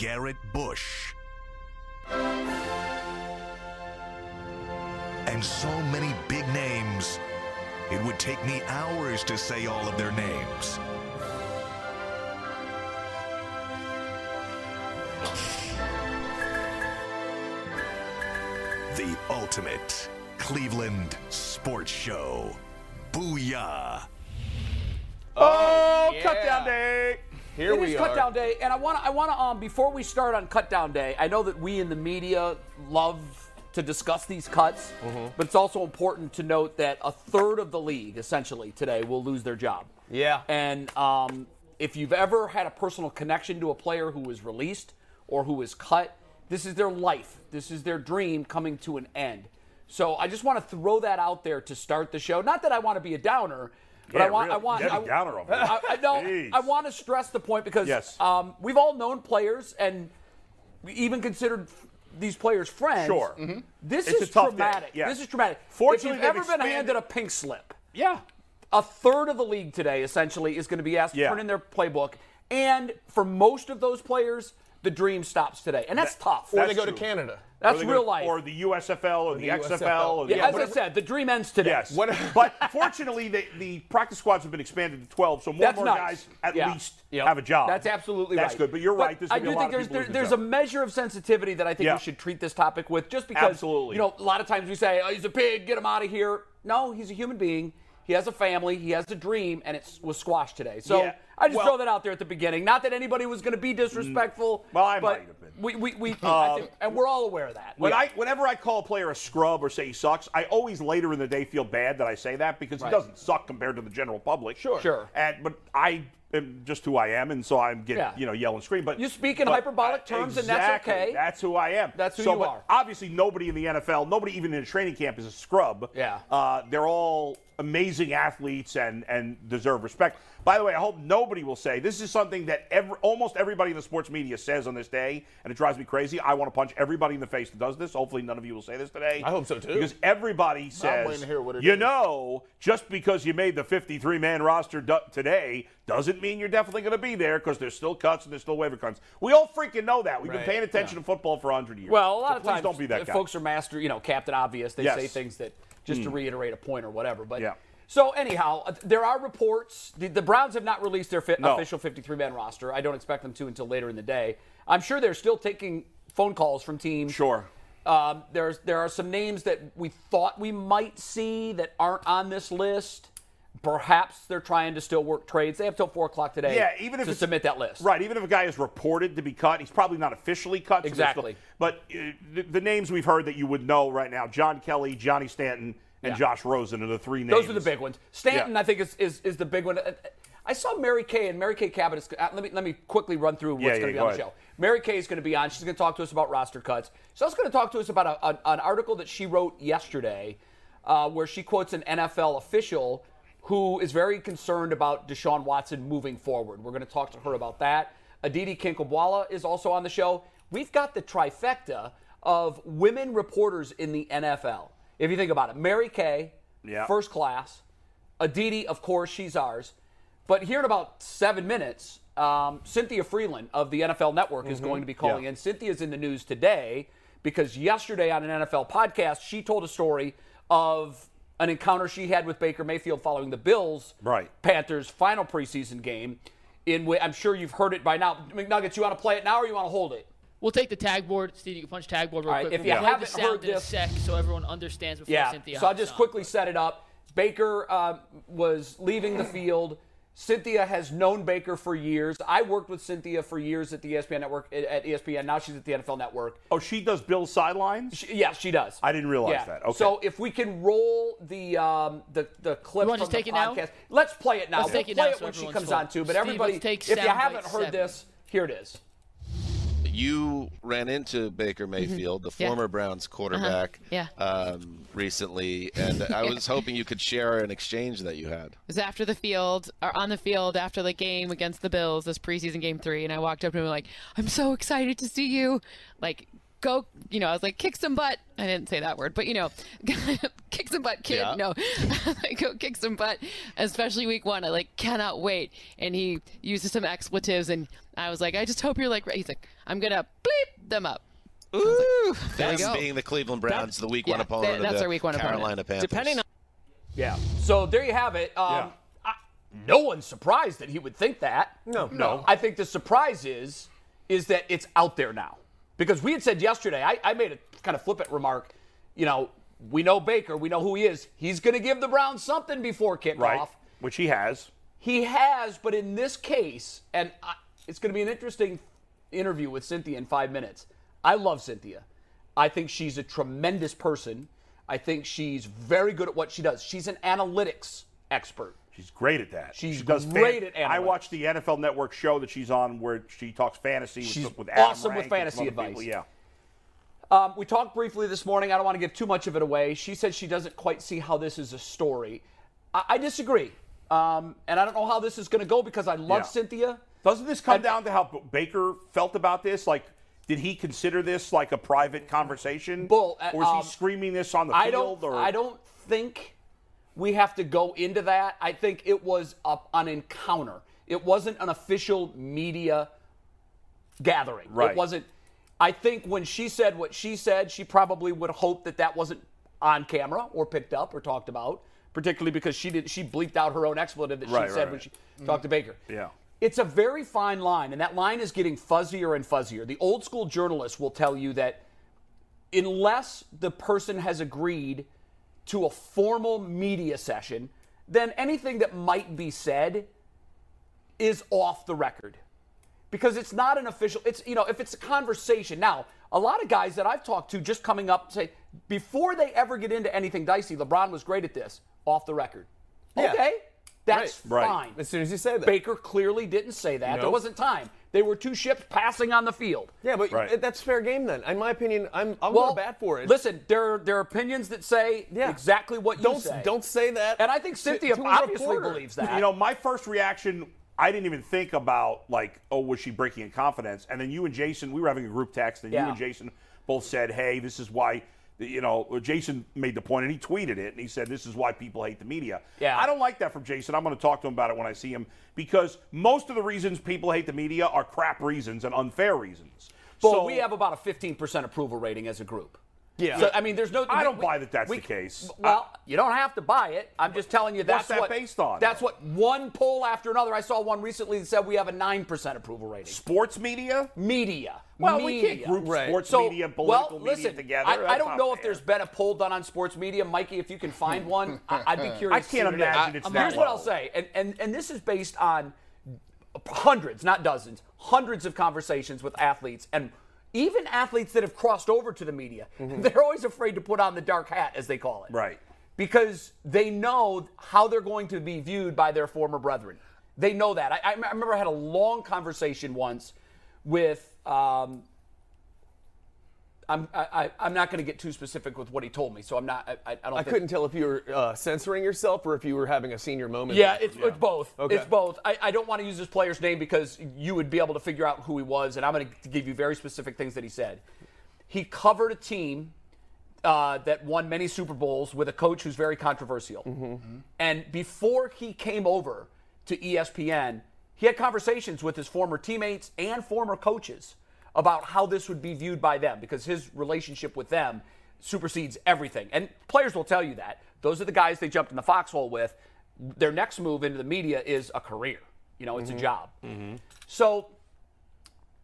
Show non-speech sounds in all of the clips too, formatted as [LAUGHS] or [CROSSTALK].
Garrett Bush, and so many big names, it would take me hours to say all of their names. The ultimate Cleveland sports show. Booyah! Oh, yeah. cut down day. Here It we is are. cut down day, and I want to. I want to. Um, before we start on cut down day, I know that we in the media love to discuss these cuts, Mm-hmm. but it's also important to note that a third of the league, essentially, today will lose their job. Yeah. And um, if you've ever had a personal connection to a player who was released or who was cut, this is their life. This is their dream coming to an end. So I just want to throw that out there to start the show. Not that I want to be a downer, but Yeah, I want. really. I want. Debbie I, Downer over. I, I. [LAUGHS] Jeez. I want to stress the point because Yes. um, we've all known players and we even considered these players friends. Sure. This It's is a tough day, traumatic. This is traumatic. Fortunately, if you've ever been handed a pink slip, Yeah. a third of the league today essentially is going to be asked to turn in their playbook, and for most of those players, the dream stops today, and that's tough. Or That's they go true. to Canada. That's Or they real to- life. Or the USFL or the, the XFL. USFL. Or the, yeah, as I said, the dream ends today. Yes. [LAUGHS] But fortunately, the, the practice squads have been expanded to 12, so more That's and more nice. guys at Yeah. least Yep. have a job. That's absolutely That's right. That's good. But you're right. There's I gonna be do a think of there's people there, there's a measure of sensitivity that I think Yeah. we should treat this topic with, just because Absolutely. you know a lot of times we say oh, he's a pig, get him out of here. No, he's a human being. He has a family. He has a dream, and it was squashed today. So Yeah. I just Well- throw that out there at the beginning. Not that anybody was going to be disrespectful. Well, I but might have been. We, we, we I think, and we're all aware of that. When Yeah. I, whenever I call a player a scrub or say he sucks, I always later in the day feel bad that I say that because Right. he doesn't suck compared to the general public. Sure. Sure. And but I am just who I am, and so I'm getting Yeah. you know yell and scream. But You speak in but- hyperbolic terms, and that's okay. That's who I am. That's who so, you but are. Obviously, nobody in the NFL, nobody even in a training camp is a scrub. Yeah. Uh, they're all amazing athletes and and deserve respect. By the way, I hope nobody will say this is something that every, almost everybody in the sports media says on this day, and it drives me crazy. I want to punch everybody in the face that does this. Hopefully, none of you will say this today. I hope so, too. Because everybody says, waiting to hear what it you is. know, just because you made the 53 man roster do- today doesn't mean you're definitely going to be there because there's still cuts and there's still waiver cuts. We all freaking know that. We've been paying attention to football for 100 years. Well, a lot So of times don't be that guy. folks are master, you know, Captain Obvious. They Yes. Say things that just to reiterate a point or whatever. But Yeah. so anyhow, uh, there are reports. The, the Browns have not released their fi- No. official 53-man roster. I don't expect them to until later in the day. I'm sure they're still taking phone calls from teams. Sure. Um, there's there are some names that we thought we might see that aren't on this list. Perhaps they're trying to still work trades. They have till four o'clock today. Yeah, even if to submit that list. Right, even if a guy is reported to be cut, he's probably not officially cut. so Exactly. still- but uh, the, the names we've heard that you would know right now: John Kelly, Johnny Stanton, and Yeah. Josh Rosen are the three names. Those are the big ones. Stanton, Yeah. I think, is, is is the big one. Uh, I saw Mary Kay and Mary Kay Cabot. Is, uh, let me let me quickly run through what's Yeah, going to be go on the show. Mary Kay is going to be on. She's going to talk to us about roster cuts. She's also going to talk to us about a, a- an article that she wrote yesterday, uh, where she quotes an NFL official who is very concerned about Deshaun Watson moving forward. We're going to talk to her about that. Aditi Kinkhabwala is also on the show. We've got the trifecta of women reporters in the NFL. If you think about it, Mary Kay, Yeah. first class. Aditi, of course, she's ours. But here in about seven minutes, um, Cynthia Frelund of the NFL Network is going to be calling Yeah. in. Cynthia's in the news today because yesterday on an NFL podcast, she told a story of an encounter she had with Baker Mayfield following the Bills Right. Panthers final preseason game. In which I'm sure you've heard it by now. McNuggets, you want to play it now or you want to hold it? We'll take the tag board. Steve, you can punch tag board real All right, quick. if We'll you play haven't the sound heard in a this- sec so everyone understands before Yeah. Cynthia So I'll just on. quickly set it up. Baker uh, was leaving the field. Cynthia has known Baker for years. I worked with Cynthia for years at the ESPN network at ESPN. Now she's at the NFL Network. Oh, she does Bill's sidelines. She, yes, she does. I didn't realize Yeah. that. Okay. So if we can roll the um, the the clip from just the take it now? podcast, let's play it now. Let's we'll take it play now it so when she comes full. on too. But Steve, everybody, take if you haven't heard seven. this, here it is. You ran into Baker Mayfield, the Mm-hmm. Yeah. former Browns quarterback, Yeah. um, recently, and [LAUGHS] I was hoping you could share an exchange that you had. It was after the field or on the field after the game against the Bills, this preseason game three, and I walked up to him like, "I'm so excited to see you!" Like, go, you know, I was like, "Kick some butt." I didn't say that word, but you know, [LAUGHS] kick some butt, kid. Yeah. No, [LAUGHS] like, go kick some butt, especially week one. I like cannot wait. And he uses some expletives, and I was like, "I just hope you're like." He's like, "I'm gonna bleep them up." Ooh, There that's being the Cleveland Browns, the week yeah, one opponent that- that's of the our week one opponent. Carolina Panthers. Depending on Yeah. So there you have it. Um, Yeah. I, no one's surprised that he would think that. No. No. I think the surprise is is that it's out there now. Because we had said yesterday, I, I made a kind of flippant remark. You know, we know Baker, we know who he is. He's going to give the Browns something before kickoff. Right. Which he has. He has, but in this case, and I, it's going to be an interesting interview with Cynthia in five minutes. I love Cynthia. I think she's a tremendous person. I think she's very good at what she does. She's an analytics expert. She's great at that. She's she does great at analytics. I watch the NFL Network show that she's on where she talks fantasy She's with, with awesome with fantasy advice. people. Yeah. Um, we talked briefly this morning. I don't want to give too much of it away. She said she doesn't quite see how this is a story. I, I disagree. Um, and I don't know how this is going to go because I love Yeah. Cynthia. Doesn't this come And- down to how B- Baker felt about this? Like, did he consider this like a private conversation? Bull, uh, or is um, he screaming this on the I field? don't. or I don't think we have to go into that. I think it was a, an encounter. It wasn't an official media gathering. Right. It wasn't. I think when she said what she said, she probably would hope that that wasn't on camera or picked up or talked about. Particularly because she did. She bleeped out her own expletive that she Right, said right, when she talked to mm-hmm. Baker. Yeah. It's a very fine line, and that line is getting fuzzier and fuzzier. The old school journalists will tell you that unless the person has agreed to a formal media session, then anything that might be said is off the record. Because it's not an official, it's, you know, if it's a conversation. Now, a lot of guys that I've talked to just coming up say, before they ever get into anything dicey, LeBron was great at this, off the record. Yeah. Okay, that's Right. fine. As soon as you say that. Baker clearly didn't say that. There wasn't time. They were two ships passing on the field. Yeah, but Right. that's fair game then. In my opinion, I'm I'll Well, go bat for it. Listen, there there are opinions that say Yeah. exactly what you don't say. don't say that. And I think to- Cynthia to a obviously reporter. believes that. You know, my first reaction, I didn't even think about like, oh, was she breaking in confidence? And then you and Jason, we were having a group text, and Yeah. you and Jason both said, hey, this is why. You know, Jason made the point, and he tweeted it, and he said, "This is why people hate the media." Yeah. I don't like that from Jason. I'm going to talk to him about it when I see him because most of the reasons people hate the media are crap reasons and unfair reasons. Well, so we have about a 15% approval rating as a group. Yeah. So, I mean, there's no. I don't we- buy that that's we- the case. Well, you don't have to buy it. I'm just telling you that's What's that what based on? That's what one poll after another. I saw one recently that said we have a nine percent approval rating. sports media. Media. Well, media. we can't group Right. sports So, media, political well, media listen, together. I, I don't not know if there's been a poll done on sports media, Mikey. If you can find one, [LAUGHS] I- I'd be curious. I can't what it is. imagine it's uh, Here's that what. I'll say, and, and and this is based on hundreds, not dozens, hundreds of conversations with athletes and. Even athletes that have crossed over to the media, they're always afraid to put on the dark hat, as they call it. Right. Because they know how they're going to be viewed by their former brethren. They know that. I, I remember I had a long conversation once with um, I'm I, I- I'm not going to get too specific with what he told me, so I'm not. I, I I don't. I think, couldn't tell if you were uh, censoring yourself or if you were having a senior moment. Yeah, it's, it's both. Okay. It's both. I, I don't want to use this player's name because you would be able to figure out who he was, and I'm going to give you very specific things that he said. He covered a team uh, that won many Super Bowls with a coach who's very controversial. And before he came over to ESPN, he had conversations with his former teammates and former coaches about how this would be viewed by them because his relationship with them supersedes everything. And players will tell you that. Those are the guys they jumped in the foxhole with. Their next move into the media is a career. You know, it's a mm-hmm. job. Mm-hmm. So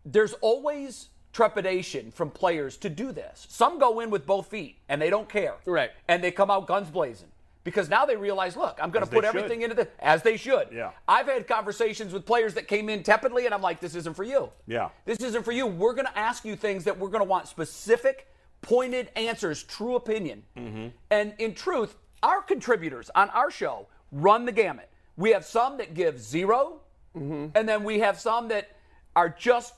there's always trepidation from players to do this. Some go in with both feet and they don't care. Right. And they come out guns blazing. Because now they realize, look, I'm going to put should. everything into the as they should. Yeah. I've had conversations with players that came in tepidly, and I'm like, this isn't for you. Yeah. This isn't for you. We're going to ask you things that we're going to want specific, pointed answers, true opinion. Mm-hmm. And in truth, our contributors on our show run the gamut. We have some that give 0 Mm-hmm. and then we have some that are just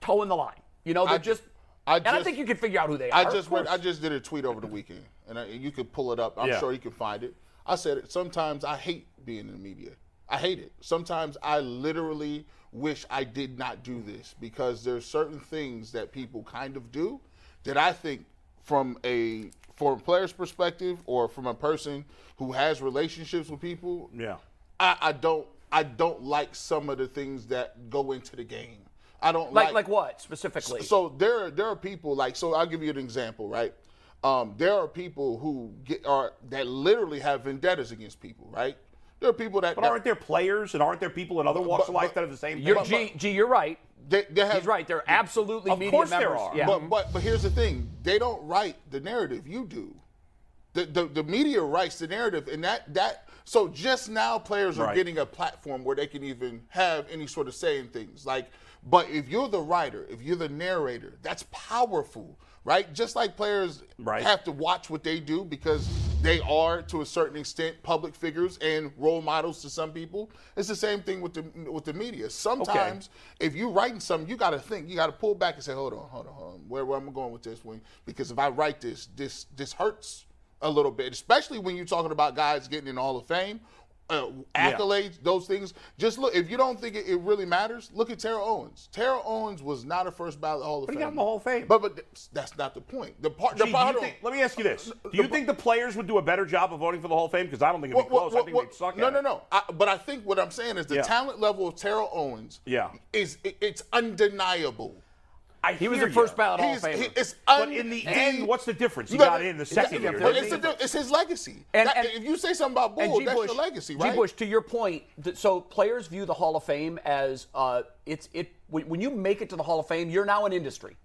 toeing the line. You know, they're I- just. I and I think you can figure out who they are. I just course. I just did a tweet over the weekend, and I, you could pull it up. I'm Yeah. sure you can find it. I said it. Sometimes I hate being in the media. I hate it. Sometimes I literally wish I did not do this because there's certain things that people kind of do that I think from a from a player's perspective or from a person who has relationships with people, Yeah. I, I don't I don't like some of the things that go into the game. I don't like like what specifically? so there, there are people like so. I'll give you an example, right? Um, there are people who get are that literally have vendettas against people, right? There are people that. But that- aren't there players and aren't there people in other walks of but- life that have the same You're, thing? G, G, you're right. they, they have, He's right. They're absolutely Of media course there are. Yeah. But but but here's the thing: they don't write the narrative. You do. The, the, the media writes the narrative, and that that so just now players are Right. getting a platform where they can even have any sort of say in things. Like, but if you're the writer, if you're the narrator, that's powerful, right? Just like players Right. have to watch what they do because they are to a certain extent public figures and role models to some people. It's the same thing with the with the media. Sometimes if you're writing something, you got to think, you got to pull back and say, hold on, hold on, hold on, where, where am I going with this one? Because if I write this, this this hurts a little bit, especially when you're talking about guys getting in the Hall of Fame. Uh, accolades, those things. Just look. If you don't think it, it really matters, look at Terrell Owens. Terrell Owens was not a first ballot Hall of But he Fame. got in the Hall of Fame. But but that's not the point. The part. The Gee, do part think- let me ask you this: Do you think the players would do a better job of voting for the Hall of Fame? Because I don't think it'd be close. I think they'd suck no, at no, no. I, but I think what I'm saying is the Yeah. talent level of Terrell Owens Yeah. is it, it's undeniable. I he was the first ballot Hall of Famer. he- it's But in the end, what's the difference? He got in the second year. Well, it's, it's his legacy. And- That- and- if you say something about And Bull, that's Bush, your legacy, G. right? Bush, to your point, th- so players view the Hall of Fame as uh, it's it when, when you make it to the Hall of Fame, you're now an industry.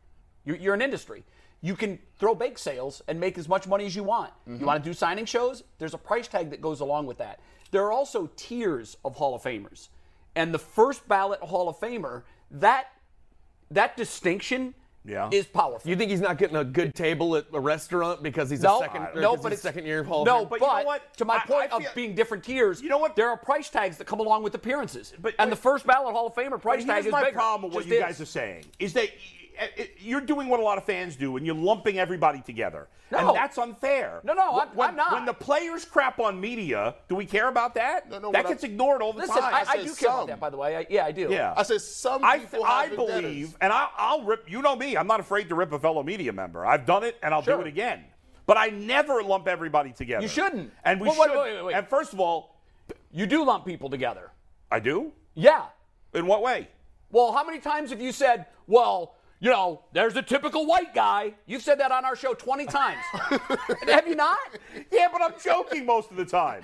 You're, you're an industry. You can throw bake sales and make as much money as you want. Mm-hmm. You want to do signing shows? There's a price tag that goes along with that. There are also tiers of Hall of Famers, and the first ballot Hall of Famer that that distinction Yeah. is powerful. You think he's not getting a good table at a restaurant because he's No, a second, or no, 'cause but he's it's second year Hall of no, but, But you know what? to my I- point I of being different tiers, You know what? There are price tags that come along with appearances, But- and the but- first ballot Hall of Famer price But tag here's is my bigger. problem with what Just you is. guys are saying is that Eh, y- y- you're doing what a lot of fans do, and you're lumping everybody together, No. and that's unfair. No, no, I'm- when, I'm not. When the players crap on media, do we care about that? No, no, that gets I'm- ignored all the Listen, time. I, I said do care about that, by the way. I, yeah, I do. yeah, I said some I, people I have vendettas. believe, and I, I'll rip. You know me. I'm not afraid to rip a fellow media member. I've done it, and I'll Sure. do it again. But I never lump everybody together. You shouldn't. And we Well, wait, should. wait, wait, wait. And first of all, You do lump people together. I do. Yeah. In what way? Well, how many times have you said, well, you know, there's a typical white guy? You've said that on our show 20 times. [LAUGHS] have you not? Yeah, but I'm joking most of the time.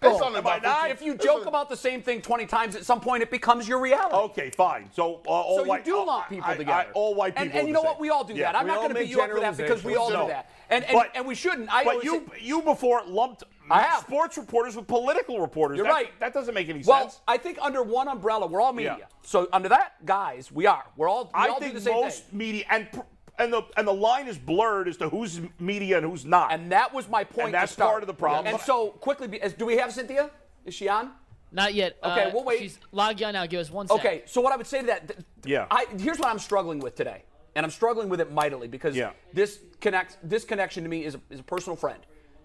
It's only Am I about not? If you it's joke only- about the same thing 20 times, at some point it becomes your reality. Okay, fine. So uh, all So you white. do uh, lump people I- I- together. all white And- people. And, are you know what? We all do Yeah. that. I'm not going to beat you up for that because we all do No. that. And, and, But- and we shouldn't. I But you, say- you before lumped I have. sports reporters with political reporters. You're That's- right. That doesn't make any well, sense. I think under one umbrella, we're all media. Yeah. So under that, guys, we are. We're all. We I all think do the same most thing. media and pr- and the and the line is blurred as to who's media and who's not. And that was my point. And that's to start. part of the problem. And so quickly, do we have Cynthia? Is she on? Not yet. Okay, Uh, we'll wait. She's logged on now. Give us one second. Okay, so what I would say to that, th- Yeah. I, here's what I'm struggling with today, and I'm struggling with it mightily because Yeah. this connects. This connection to me is a, is a personal friend.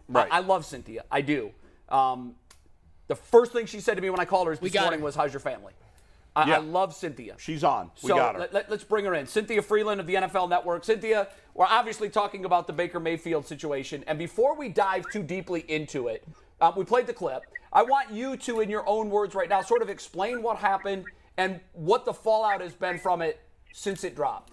Right. I, I love Cynthia. I do. Um, the first thing she said to me when I called her this morning her. was, "How's your family?" I, Yeah. I love Cynthia. She's on. We so got her. Let, us bring her in. Cynthia Frelund of the NFL Network. Cynthia, we're obviously talking about the Baker Mayfield situation. And before we dive too deeply into it, uh, we played the clip. I want you to, in your own words right now, sort of explain what happened and what the fallout has been from it since it dropped.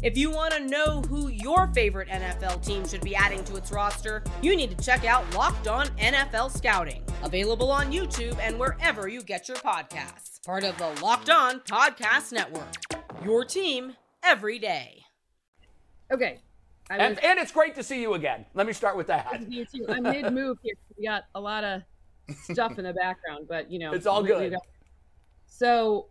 If you want to know who your favorite NFL team should be adding to its roster, you need to check out Locked On NFL Scouting, available on YouTube and wherever you get your podcasts. Part of the Locked On Podcast Network. Your team every day. Okay. I was, And, and it's great to see you again. Let me start with that. you too. I'm mid move here. We got a lot of stuff in the background, but you know, It's all we- we good. got- So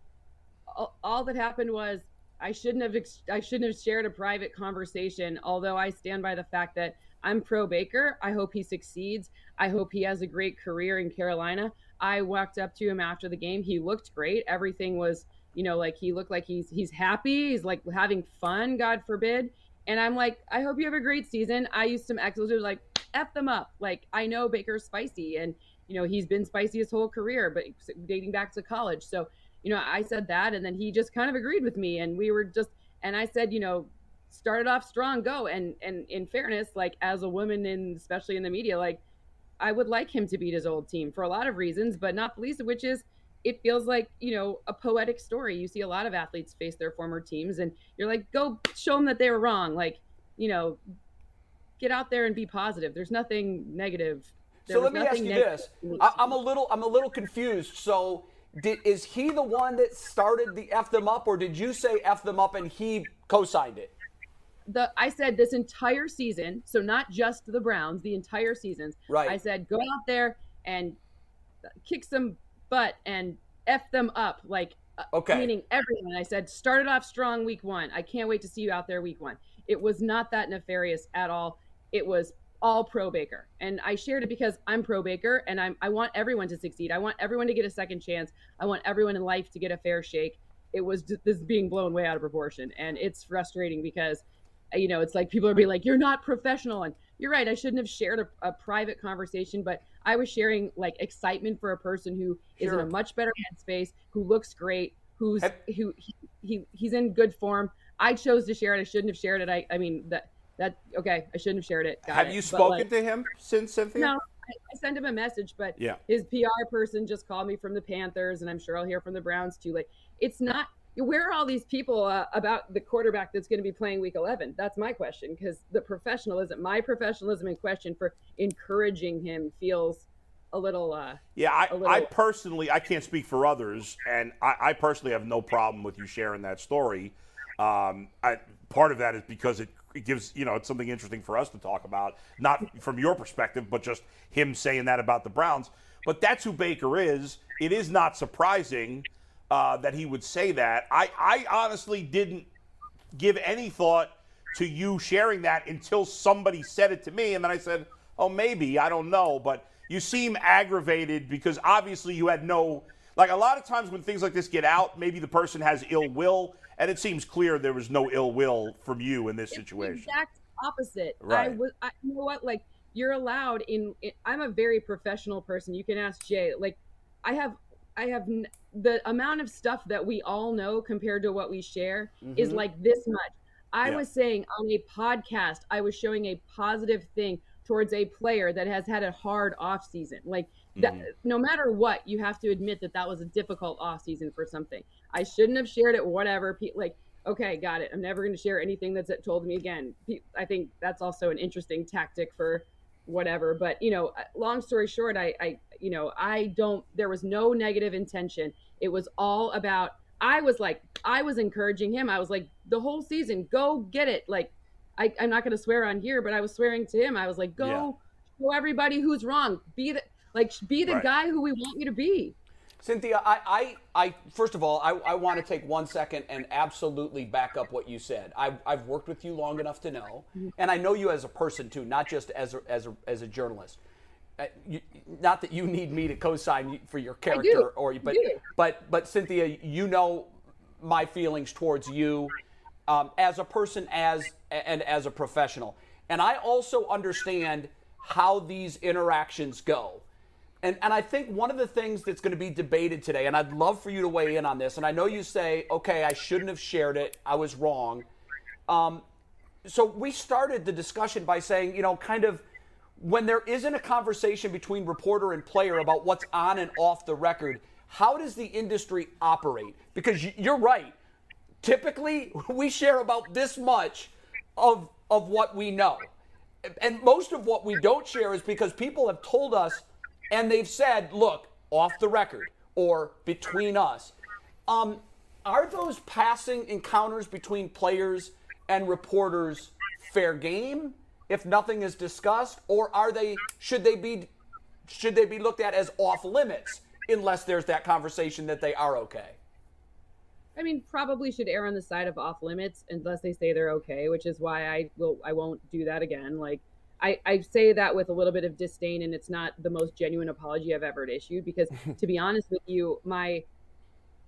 all, all that happened was I shouldn't have I shouldn't have shared a private conversation. Although I stand by the fact that I'm pro Baker. I hope he succeeds. I hope he has a great career in Carolina. I walked up to him after the game. He looked great. Everything was, you know, like he looked like he's he's happy. He's like having fun. God forbid. And I'm like, I hope you have a great season. I used some expletives like f them up. Like I know Baker's spicy, and you know he's been spicy his whole career, but dating back to college. So you know, I said that, and then he just kind of agreed with me, and we were just, and I said, you know, started off strong, go, and and in fairness, like as a woman, in especially in the media, like I would like him to beat his old team for a lot of reasons, but not the least of which is it feels like you know a poetic story. You see a lot of athletes face their former teams, and you're like, go show them that they were wrong, like you know, get out there and be positive. There's nothing negative. There So let me ask you this: I, I'm a little, I'm a little confused. So, did, is he the one that started the f them up, or did you say f them up and he co-signed it? the I said this entire season, so not just the Browns, the entire seasons. Right. I said go out there and kick some butt and f them up, like uh, Okay. meaning everyone. I said started off strong week one. I can't wait to see you out there week one. It was not that nefarious at all. It was all pro Baker, and I shared it because I'm pro Baker, and I'm I want everyone to succeed. I want everyone to get a second chance. I want everyone in life to get a fair shake. It was just, this being blown way out of proportion, and it's frustrating because you know, it's like people are being like, "You're not professional," and you're right. I shouldn't have shared a, a private conversation, but I was sharing like excitement for a person who is in a much better headspace, who looks great, who's who he, he he's in good form. I chose to share it. I shouldn't have shared it. I I mean that that okay. I shouldn't have shared it. Got Have it. you spoken like, to him since Cynthia? no, I, I sent him a message, but Yeah. his PR person just called me from the Panthers, and I'm sure I'll hear from the Browns too. Like, it's not. Where are all these people uh, about the quarterback that's going to be playing Week 11? That's my question because the professionalism, my professionalism in question for encouraging him feels a little. Uh, Yeah, I, little- I personally, I can't speak for others, and I, I personally have no problem with you sharing that story. Um, I, part of that is because it, it gives, you know, it's something interesting for us to talk about, not from your perspective, but just him saying that about the Browns. But that's who Baker is. It is not surprising uh, that he would say that. I, I honestly didn't give any thought to you sharing that until somebody said it to me, and then I said, "Oh, maybe I don't know." But you seem aggravated because obviously you had no like a lot of times when things like this get out, maybe the person has ill will, and it seems clear there was no ill will from you in this situation. exact opposite. I Right. was, I, you know what? Like, you're allowed in, in. I'm a very professional person. You can ask Jay. Like, I have, I have n- the amount of stuff that we all know compared to what we share is Mhm. like this much. I Yeah. was saying on a podcast, I was showing a positive thing towards a player that has had a hard off season. Like that, Mhm. no matter what, you have to admit that that was a difficult off season for something. I shouldn't have shared it. Whatever. Pe- Like, okay, got it. I'm never going to share anything that's told me again. I think that's also an interesting tactic for whatever. But you know, uh, long story short, I, I, you know, I don't. There was no negative intention. It was all about. I was like, I was encouraging him. I was like, the whole season, go get it. Like, I, I'm not going to swear on here, but I was swearing to him. I was like, go show everybody who's wrong. Be the like, be the Right. guy who we want you to be. Cynthia, I, I, I first of all, I, I want to take one second and absolutely back up what you said. I've, I've worked with you long enough to know, and I know you as a person too, not just as a, as a, as a journalist. Uh, you, not that you need me to co-sign for your character, or but but but Cynthia, you know my feelings towards you um, as a person, as and as a professional, and I also understand how these interactions go. And, and I think one of the things that's going to be debated today, and I'd love for you to weigh in on this, and I know you say, okay, I shouldn't have shared it, I was wrong. Um, so we started the discussion by saying, you know, kind of when there isn't a conversation between reporter and player about what's on and off the record, how does the industry operate? Because you're right. Typically, we share about this much of of what we know. And most of what we don't share is because people have told us and they've said, look, off the record or between us. Um, are those passing encounters between players and reporters fair game if nothing is discussed? Or are they should they be should they be looked at as off limits unless there's that conversation that they are okay? I mean, probably should err on the side of off limits unless they say they're okay, which is why I will I won't do that again. Like I, I say that with a little bit of disdain and it's not the most genuine apology I've ever issued because [LAUGHS] to be honest with you, my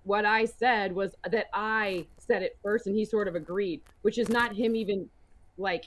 what I said was that I said it first and he sort of agreed, which is not him even like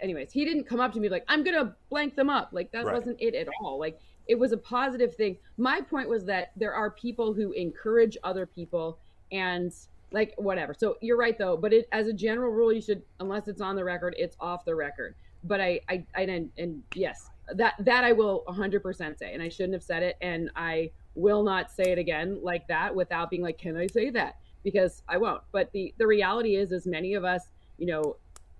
anyways, he didn't come up to me like, I'm gonna blank them up. Like that Right. wasn't it at all. Like it was a positive thing. My point was that there are people who encourage other people and like whatever. So you're right though, but it as a general rule, you should unless it's on the record, it's off the record. But I I, I didn't and yes, that that I will 100% say, and I shouldn't have said it, and I will not say it again like that without being like, can I say that? Because I won't. But the the reality is, as many of us, you know,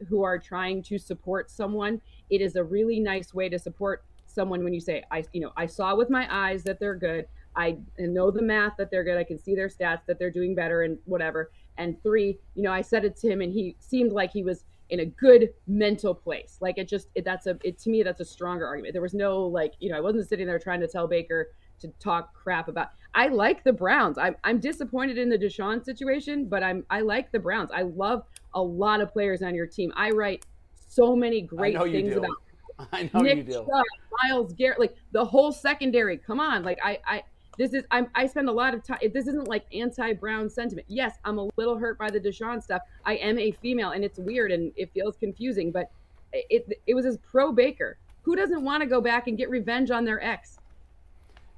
who are trying to support someone, it is a really nice way to support someone when you say, I, you know, I saw with my eyes that they're good. I know the math that they're good. I can see their stats that they're doing better and whatever. And three, you know, I said it to him and he seemed like he was in a good mental place. Like it just, it, that's a, it, to me, that's a stronger argument. There was no like, you know, I wasn't sitting there trying to tell Baker to talk crap about. I like the Browns. I'm, I'm disappointed in the Deshaun situation, but I'm, I like the Browns. I love a lot of players on your team. I write so many great things about [LAUGHS] I know Nick you do. Chubb, Myles Garrett, like the whole secondary. Come on, like I, I, this is I'm, I spend a lot of time. This isn't like anti-Brown sentiment. Yes, I'm a little hurt by the Deshaun stuff. I am a female, and it's weird and it feels confusing. But it, it was as pro Baker. Who doesn't want to go back and get revenge on their ex?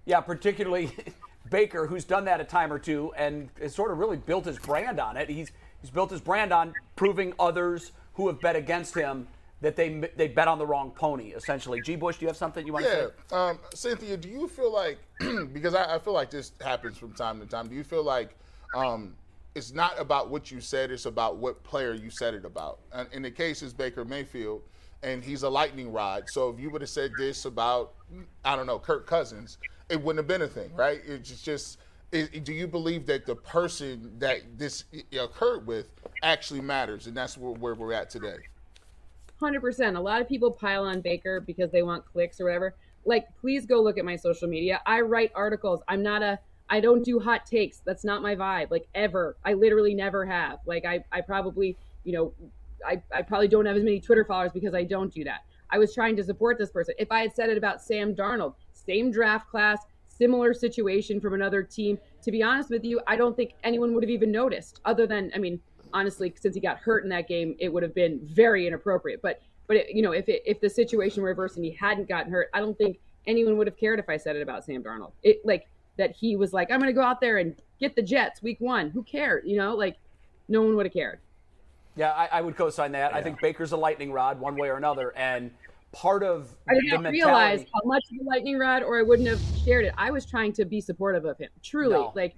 Yeah, particularly [LAUGHS] Baker, who's done that a time or two and has sort of really built his brand on it. He's he's built his brand on proving others who have bet against him that they they bet on the wrong pony. Essentially, G. Bush, do you have something you want to say? um, Cynthia, do you feel like [CLEARS THROAT] because I, I feel like this happens from time to time? Do you feel like um, it's not about what you said; it's about what player you said it about? And in the case is Baker Mayfield, and he's a lightning rod. So if you would have said this about, I don't know, Kirk Cousins, it wouldn't have been a thing, right? It's just. Is, do you believe that the person that this occurred with actually matters, and that's where, where we're at today? Hundred percent. A lot of people pile on Baker because they want clicks or whatever. Like, please go look at my social media. I write articles. I'm not a. I don't do hot takes. That's not my vibe. Like ever. I literally never have. Like I. I probably. You know. I. I probably don't have as many Twitter followers because I don't do that. I was trying to support this person. If I had said it about Sam Darnold, same draft class, similar situation from another team. To be honest with you, I don't think anyone would have even noticed. Other than, I mean, honestly, since he got hurt in that game, it would have been very inappropriate. But, but it, you know, if it, if the situation were reversed and he hadn't gotten hurt, I don't think anyone would have cared if I said it about Sam Darnold. It like that he was like, I'm going to go out there and get the Jets week one. Who cared? You know, like no one would have cared. Yeah, I, I would co-sign that. I think Baker's a lightning rod, one way or another, and part of I did the not mentality. realize how much of the lightning rod, or I wouldn't have shared it. I was trying to be supportive of him. Truly, No. like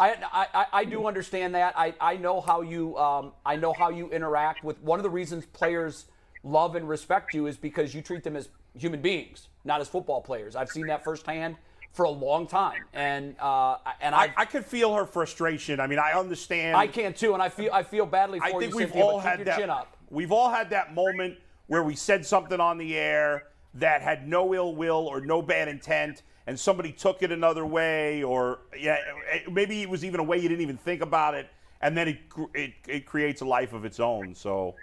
I, I, I do understand that. I, I know how you um, I know how you interact with. One of the reasons players love and respect you is because you treat them as human beings, not as football players. I've seen that firsthand for a long time, and uh, and I, I I could feel her frustration. I mean, I understand. I can too, and I feel I feel badly for I you. think we've Cynthia, all had that. chin up. We've all had that moment where we said something on the air that had no ill will or no bad intent, and somebody took it another way, or yeah, maybe it was even a way you didn't even think about it, and then it it, it creates a life of its own. So,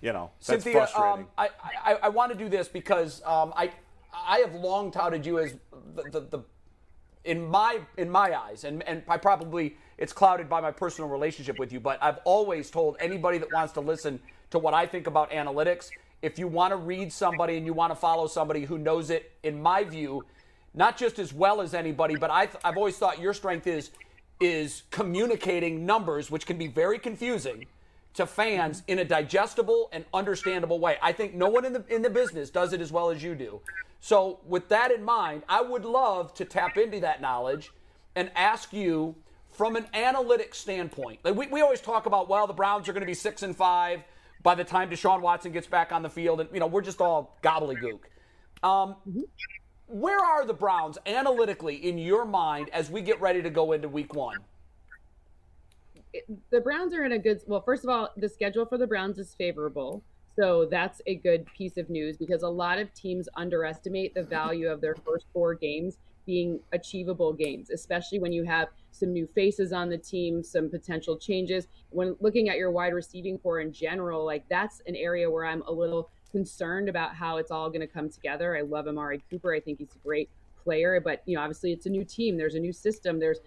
you know, that's Cynthia, frustrating. um, I, I, I want to do this because um, I I have long touted you as the, the, the in my in my eyes, and and I probably it's clouded by my personal relationship with you, but I've always told anybody that wants to listen to what I think about analytics, if you want to read somebody and you want to follow somebody who knows it, in my view, not just as well as anybody, but I th- I've always thought your strength is is communicating numbers, which can be very confusing to fans in a digestible and understandable way. I think no one in the in the business does it as well as you do. So with that in mind, I would love to tap into that knowledge and ask you from an analytic standpoint. Like we, we always talk about, well, the Browns are going to be six and five by the time Deshaun Watson gets back on the field, and you know we're just all gobbledygook. Um, where are the Browns analytically in your mind as we get ready to go into Week One? the Browns are in a good. Well, first of all, the schedule for the Browns is favorable. So that's a good piece of news because a lot of teams underestimate the value of their first four games being achievable games, especially when you have some new faces on the team, some potential changes. When looking at your wide receiving corps in general, like that's an area where I'm a little concerned about how it's all going to come together. I love Amari Cooper. I think he's a great player, but you know, obviously it's a new team. There's a new system. There's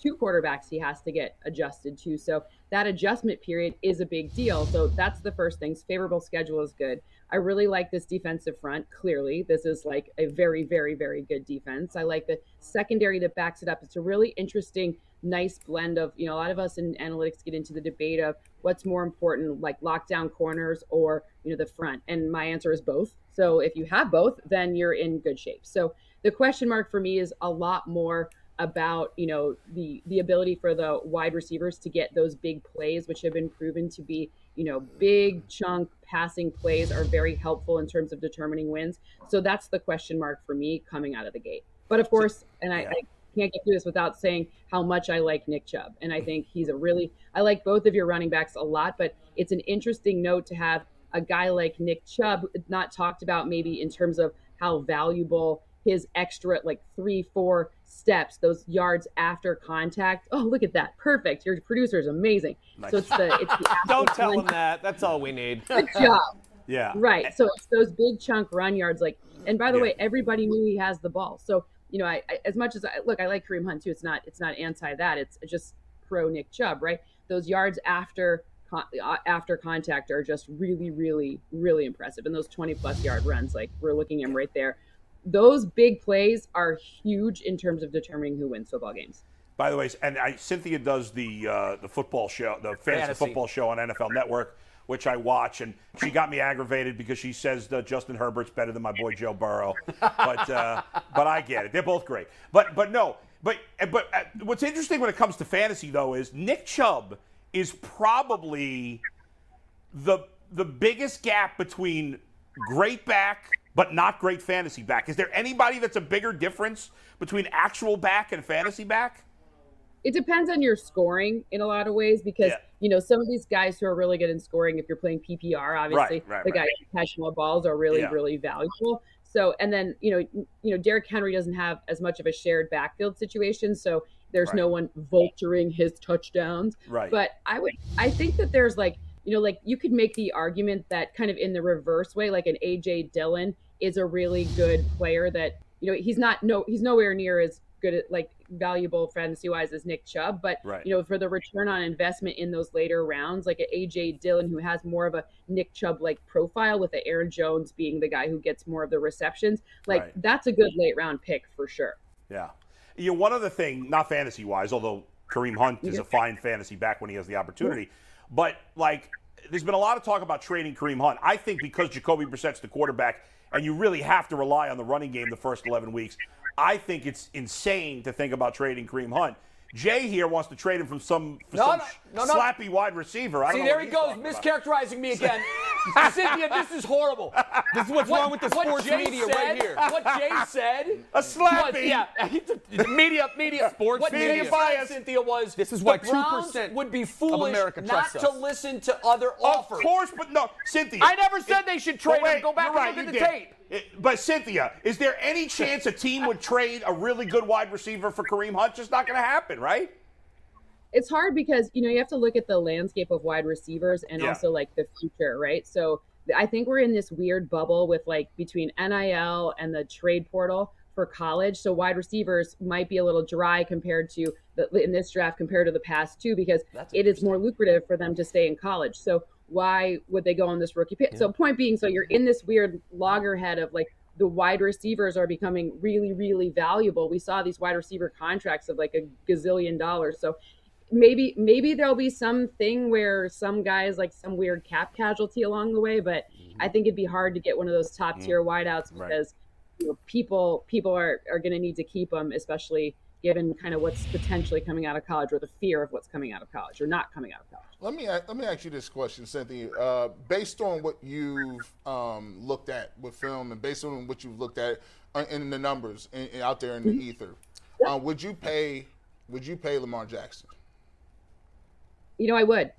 two quarterbacks he has to get adjusted to. So that adjustment period is a big deal. So that's the first thing. Favorable schedule is good. I really like this defensive front. Clearly, this is like a very, very, very good defense. I like the secondary that backs it up. It's a really interesting, nice blend of, you know, a lot of us in analytics get into the debate of what's more important, like lockdown corners or, you know, the front. And my answer is both. So if you have both, then you're in good shape. So the question mark for me is a lot more about you know the the ability for the wide receivers to get those big plays which have been proven to be you know big chunk passing plays are very helpful in terms of determining wins so that's the question mark for me coming out of the gate but of course and I, I can't get through this without saying how much I like Nick Chubb and I think he's a really I like both of your running backs a lot but it's an interesting note to have a guy like Nick Chubb not talked about maybe in terms of how valuable his extra like three, four steps, those yards after contact. Oh, look at that. Perfect. Your producer is amazing. Nice. So it's the it's the [LAUGHS] Don't tell run- him that. That's all we need. [LAUGHS] Good job. Yeah. Right. So it's those big chunk run yards like and by the Yeah. way, everybody knew he has the ball. So, you know, I, I as much as I look, I like Kareem Hunt too. It's not it's not anti that. It's just pro Nick Chubb, right? Those yards after con- uh, after contact are just really really really impressive and those 20 plus yard runs like we're looking at him right there those big plays are huge in terms of determining who wins football games By the way, and I, Cynthia does the uh, the football show, the fantasy, Fantasy. football show on NFL Network, which I watch, and she got me aggravated because she says Justin Herbert's better than my boy Joe Burrow, but uh, but I get it. They're both great, but but no, but but uh, what's interesting when it comes to fantasy though is Nick Chubb is probably the the biggest gap between great back but not great fantasy back. Is there anybody that's a bigger difference between actual back and fantasy back? It depends on your scoring in a lot of ways because Yeah. you know some of these guys who are really good in scoring if you're playing ppr obviously right, the right. guys who catch more balls are really Yeah. really valuable so and then you know you know Derrick Henry doesn't have as much of a shared backfield situation so there's Right. no one vulturing his touchdowns Right. but i would i think that there's like you know like you could make the argument that kind of in the reverse way like an aj dillon is a really good player that you know he's not no he's nowhere near as good at like valuable fantasy wise as Nick Chubb, but Right. you know for the return on investment in those later rounds, like AJ Dillon who has more of a Nick Chubb like profile, with the Aaron Jones being the guy who gets more of the receptions, like Right. that's a good late round pick for sure. Yeah. You know, one other thing, not fantasy wise, although Kareem Hunt is a fine fantasy back when he has the opportunity, but like there's been a lot of talk about trading Kareem Hunt. I think because Jacoby Brissett's the quarterback and you really have to rely on the running game the first 11 weeks, I think it's insane to think about trading Kareem Hunt. Jay here wants to trade him from some, for No, some no, no, no. slappy wide receiver. I don't See, know there what he he's goes, talking about. mischaracterizing me again. [LAUGHS] Cynthia, this is horrible. [LAUGHS] This is what's What- wrong with the what sports Jay media said, right here. What Jay [LAUGHS] said. A slappy. was- yeah, media, media, sports What media. Jay said, Cynthia, was This is the why Browns 2% would be foolish America not trusts to listen to other offers. Of course, but no, Cynthia. I never said it- they should but trade him. Go back and right, look at the did. tape. But Cynthia, is there any chance a team would trade a really good wide receiver for Kareem Hunt? Just not going to happen, right? it's hard because you know you have to look at the landscape of wide receivers and Yeah. also like the future, right? So I think we're in this weird bubble with like between NIL and the trade portal for college. So wide receivers might be a little dry compared to the, in this draft compared to the past two because it is more lucrative for them to stay in college. So why would they go on this rookie pick? So point being, so you're in this weird loggerhead of like the wide receivers are becoming really, really valuable. We saw these wide receiver contracts of like a gazillion dollars. So maybe maybe there'll be something where some guys like some weird cap casualty along the way, but mm-hmm. I think it'd be hard to get one of those top mm. tier wideouts Right. because you know, people people are are going to need to keep them, especially given kind of what's potentially coming out of college or the fear of what's coming out of college or not coming out of college. Let me let me ask you this question, Cynthia. Uh, based on what you've um, looked at with film and based on what you've looked at uh, in the numbers in, in- out there in the ether, uh, would you pay would you pay Lamar Jackson? You know, I would.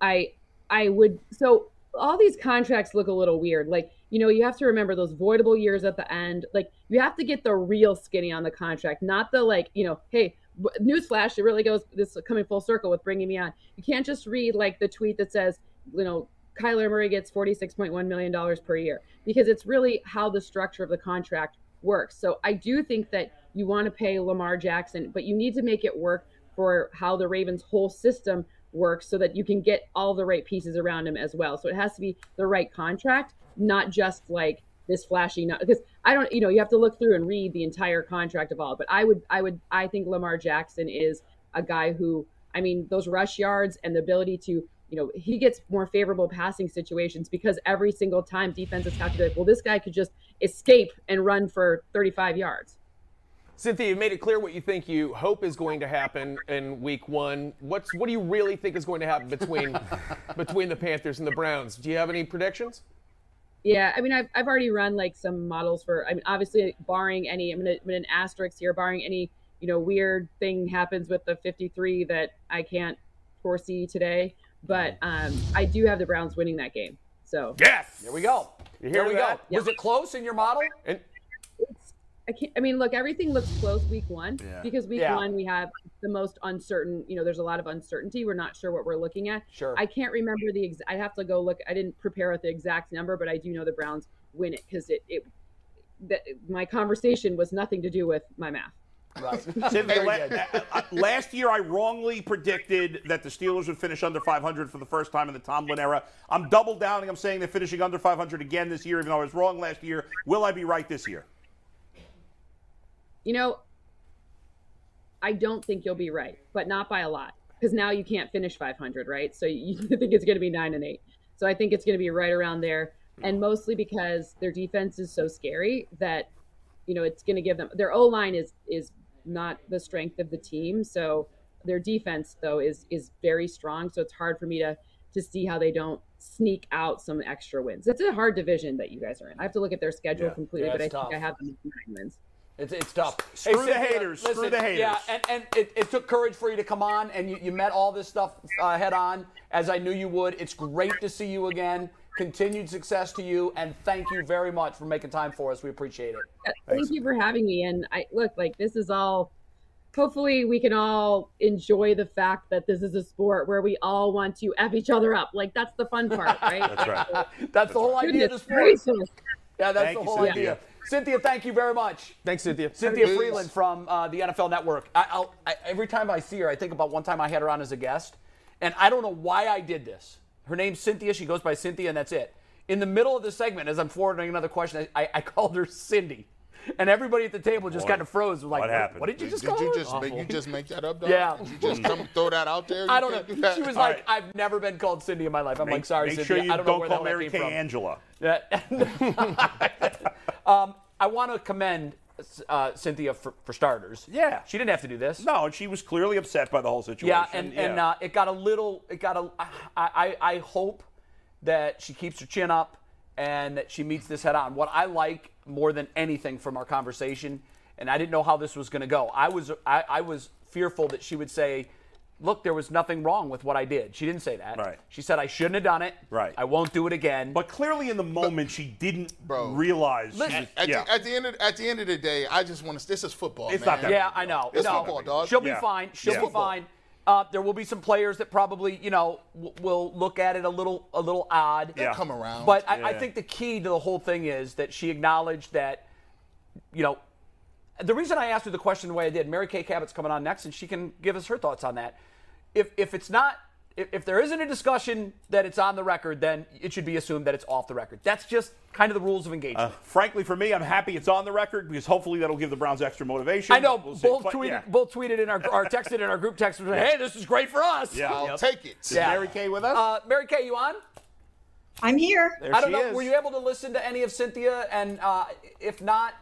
I I would so all these contracts look a little weird. Like, you know, you have to remember those voidable years at the end. Like, you have to get the real skinny on the contract, not the like, you know, hey, newsflash, it really goes this coming full circle with bringing me on. You can't just read like the tweet that says, you know, Kyler Murray gets $46.1 million per year because it's really how the structure of the contract works. So I do think that you want to pay Lamar Jackson, but you need to make it work for how the Ravens' whole system works so that you can get all the right pieces around him as well. So it has to be the right contract, not just like this flashy not because I don't you know you have to look through and read the entire contract of all but I would I would I think Lamar Jackson is a guy who I mean those rush yards and the ability to you know he gets more favorable passing situations because every single time defenses have to be like well this guy could just escape and run for 35 yards Cynthia, you made it clear what you think you hope is going to happen in Week One. What's what do you really think is going to happen between [LAUGHS] between the Panthers and the Browns? Do you have any predictions? Yeah, I mean, I've, I've already run like some models for. I mean, obviously, barring any, I'm gonna put an asterisk here, barring any, you know, weird thing happens with the 53 that I can't foresee today. But um, I do have the Browns winning that game. So yes, there we go. You Here hear we that? go. Was it close in your model? And I can't. I mean, look, everything looks close week one Yeah. because week Yeah. one we have the most uncertain. You know, there's a lot of uncertainty. We're not sure what we're looking at. Sure. I can't remember the. Ex- I'd have to go look. I didn't prepare with the exact number, but I do know the Browns win it because it. it that my conversation was nothing to do with my math. Right. [LAUGHS] Cynthia, Very la- good. uh, uh, last year, I wrongly predicted that the Steelers would finish under 500 for the first time in the Tomlin era. I'm double downing. I'm saying they're finishing under 500 again this year, even though I was wrong last year. Will I be right this year? You know, I don't think you'll be right, but not by a lot because now you can't finish 500, right? So you [LAUGHS] think it's going to be nine and eight. So I think it's going to be right around there, and mostly because their defense is so scary that you know it's going to give them their O line is is not the strength of the team. So their defense though is is very strong. So it's hard for me to to see how they don't sneak out some extra wins. It's a hard division that you guys are in. I have to look at their schedule Yeah. completely, but I it's think. I have them nine wins. It's, it's tough. Screw the Cynthia, haters. Screw the haters. Yeah, and, and it, it took courage for you to come on, and you, you met all this stuff uh, head on, as I knew you would. It's great to see you again. Continued success to you, and thank you very much for making time for us. We appreciate it. Yeah, Thank you for having me. And I look like this is all. Hopefully, we can all enjoy the fact that this is a sport where we all want to f each other up. Like that's the fun part, right? [LAUGHS] That's right. That's the whole idea of the sport. Yeah, that's Thank the whole Cynthia. idea. Cynthia, thank you very much. Thanks, Cynthia. Cynthia Peace. Frelund from uh, the NFL Network. I, I'll, I, every time I see her, I think about one time I had her on as a guest, and I don't know why I did this. Her name's Cynthia. She goes by Cynthia, and that's it. In the middle of the segment, as I'm forwarding another question, I, I called her Cindy, and everybody at the table just What- kind of froze. Like, what happened? What did you just Did call you her? just make, you just make that up, dog? Yeah. Did you just come throw that out there? You I don't know. do. She was All like, right. I've never been called Cindy in my life. I'm Make, like, sorry, make Cynthia. sure you I don't know don't where call the Mary [LAUGHS] that came Kay from. Angela. Yeah. um, I want to commend uh, Cynthia for, for starters. Yeah. She didn't have to do this. No, and she was clearly upset by the whole situation. Yeah, and and uh, it got a little. It got a. I, I I hope that she keeps her chin up and that she meets this head on. What I like more than anything from our conversation, and I didn't know how this was going to go. I was I, I was fearful that she would say. Look, there was nothing wrong with what I did. She didn't say that. Right. She said I shouldn't have done it. Right. I won't do it again. but clearly in the moment she didn't Bro. realize. she Listen, was- At, yeah. the, at the end of at the end of the day, I just want to. This is football. It's man. not that Yeah, I know. It's no. football, dog. She'll be Yeah. fine. She'll Yeah. be fine. Uh, there will be some players that probably, you know, w- will look at it a little, a little odd. They'll Yeah. come around. But I, I think the key to the whole thing is that she acknowledged that, you know, the reason I asked her the question the way I did, Mary Kay Cabot's coming on next, and she can give us her thoughts on that. If if it's not, if, if there isn't a discussion that it's on the record, then it should be assumed that it's off the record. That's just kind of the rules of engagement. Uh, frankly, for me, I'm happy it's on the record because hopefully that'll give the Browns extra motivation. I know We'll both But, tweeted, yeah. both tweeted in our, or texted in our group text, and said, "Hey, this is great for us." Yeah. I'll take it. Is Mary Kay with us? Uh, Mary Kay, you on? I'm here. there I don't she know. is. Were you able to listen to any of Cynthia? And uh, if not,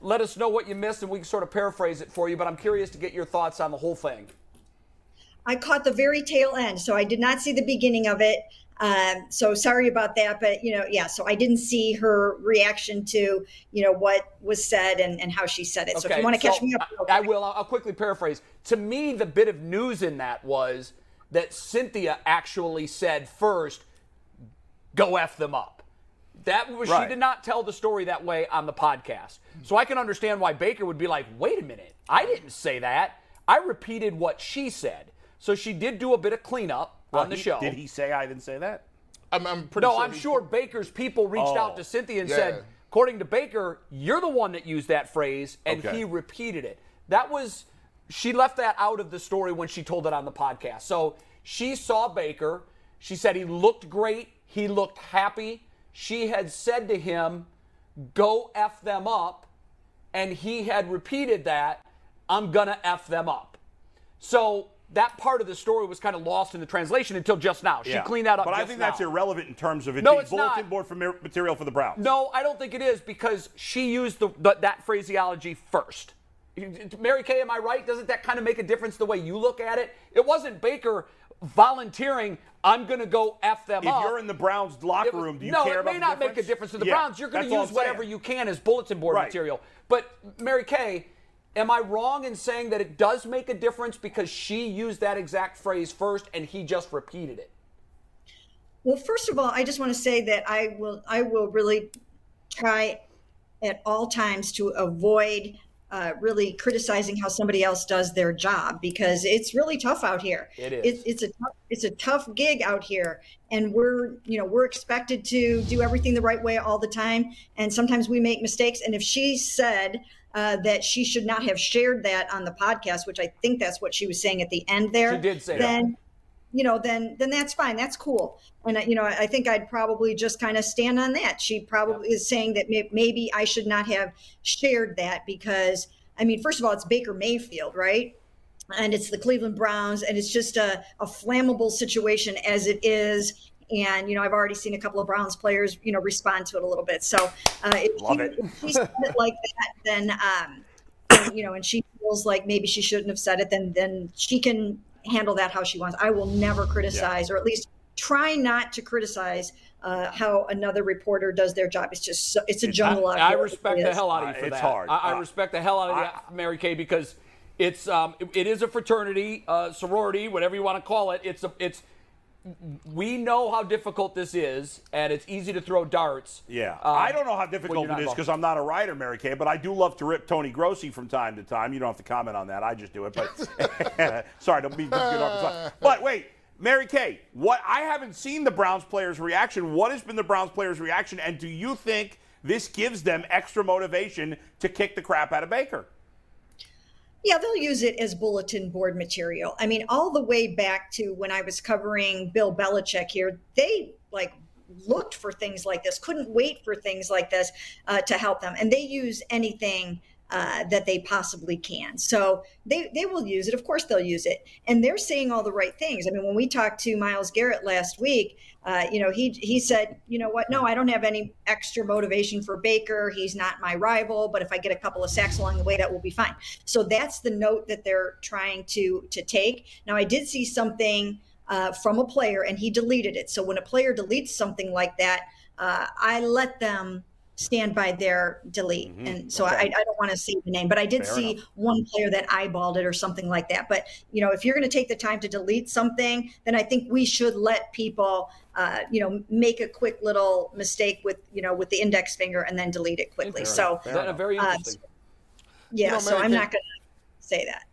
let us know what you missed, and we can sort of paraphrase it for you. But I'm curious to get your thoughts on the whole thing. I caught the very tail end, so I did not see the beginning of it. Um, so sorry about that, but you know, yeah. So I didn't see her reaction to you know what was said and, and how she said it. So if you want to catch me up, I, I will. I'll, I'll quickly paraphrase. To me, the bit of news in that was that Cynthia actually said first, go F them up. That was, Right. she did not tell the story that way on the podcast. So I can understand why Baker would be like, wait a minute, I didn't say that. I repeated what she said. So she did do a bit of cleanup Well, on the he- show. Did he say I didn't say that? I'm, I'm pretty no, sure I'm sure Baker's people reached Oh. out to Cynthia and Yeah. said, according to Baker, you're the one that used that phrase, and Okay. he repeated it. That was, she left that out of the story when she told it on the podcast. So she saw Baker. She said he looked great. He looked happy. She had said to him, go F them up. And he had repeated that, I'm going to F them up. So that part of the story was kind of lost in the translation until just now. She Yeah. cleaned that up. But I think now. that's irrelevant in terms of it No, being it's bulletin not. board for material for the Browns. No, I don't think it is because she used the, the, that phraseology first. Mary Kay, am I right? Doesn't that kind of make a difference the way you look at it? It wasn't Baker volunteering, I'm going to go F them If up. If you're in the Browns locker room, do you care? no, care it about may the not make a difference? difference to the Yeah, Browns. You're going to use whatever you can as bulletin board Right. material. But Mary Kay, am I wrong in saying that it does make a difference because she used that exact phrase first and he just repeated it? Well, first of all, I just want to say that I will I will really try at all times to avoid uh, really criticizing how somebody else does their job because it's really tough out here. It is. It's, it's a tough, it's a tough gig out here, and we're you know we're expected to do everything the right way all the time, and sometimes we make mistakes. And if she said. Uh, that she should not have shared that on the podcast, which I think that's what she was saying at the end there. She did say that. then, you know, then then that's fine. That's cool. And I- you know, I think I'd probably just kind of stand on that. She probably is saying that may- maybe I should not have shared that because I mean, first of all, it's Baker Mayfield, right? And it's the Cleveland Browns, and it's just a, a flammable situation as it is. And you know, I've already seen a couple of Browns players, you know, respond to it a little bit. So uh, if, Love she, it. if she said it like that, then um, then, you know, and she feels like maybe she shouldn't have said it, then then she can handle that how she wants. I will never criticize, or at least try not to criticize uh, how another reporter does their job. It's just so, it's a jungle out I, I respect the hell out of you Uh, for it's that. hard. I, I Uh, respect the hell out of you, Mary Kay, because it's um, it, it is a fraternity, uh, sorority, whatever you want to call it. It's a it's we know how difficult this is, and it's easy to throw darts. Yeah, um, I don't know how difficult it is because I'm not a writer, Mary Kay, but I do love to rip Tony Grossi from time to time. You don't have to comment on that. I just do it. But [LAUGHS] [LAUGHS] sorry, don't be good off the top. But wait, Mary Kay, what I haven't seen the Browns players' reaction. What has been the Browns players' reaction? And do you think this gives them extra motivation to kick the crap out of Baker? Yeah, they'll use it as bulletin board material. I mean, all the way back to when I was covering Bill Belichick here, they like looked for things like this, couldn't wait for things like this uh, to help them, and they use anything uh, that they possibly can. So they they will use it. Of course, they'll use it, and they're saying all the right things. I mean, when we talked to Myles Garrett last week, uh, you know, he he said, you know what? No, I don't have any extra motivation for Baker. He's not my rival, but if I get a couple of sacks along the way, that will be fine. So that's the note that they're trying to to take. Now, I did see something uh, from a player, and he deleted it. So when a player deletes something like that, uh, I let them stand by their delete. And so Okay. I, I don't want to say the name, but I did Fair see enough. one player that eyeballed it or something like that. But you know, if you're going to take the time to delete something, then I think we should let people, uh, you know, make a quick little mistake with you know with the index finger and then delete it quickly. So That- very uh, interesting. yeah, You know, so I'm Kay- not going to say that.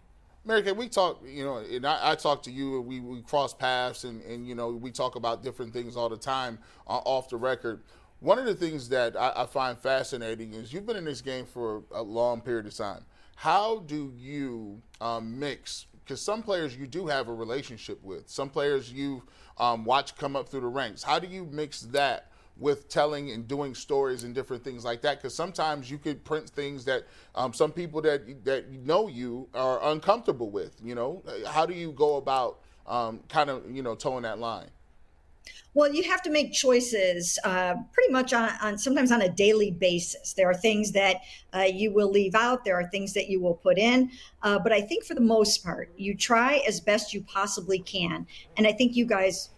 Mary Kay, we talk, you know, and I, I talk to you, and we, we cross paths, and, and, you know, we talk about different things all the time uh, off the record. One of the things that I, I find fascinating is you've been in this game for a long period of time. How do you um, mix? Because some players you do have a relationship with, some players you um, watch come up through the ranks. How do you mix that with telling and doing stories and different things like that because sometimes you could print things that um, some people that that know you are uncomfortable with you know how do you go about um, kind of you know towing that line Well, you have to make choices uh, pretty much on, on sometimes on a daily basis. There are things that uh, you will leave out, there are things that you will put in. Uh, but I think for the most part, you try as best you possibly can. And I think you guys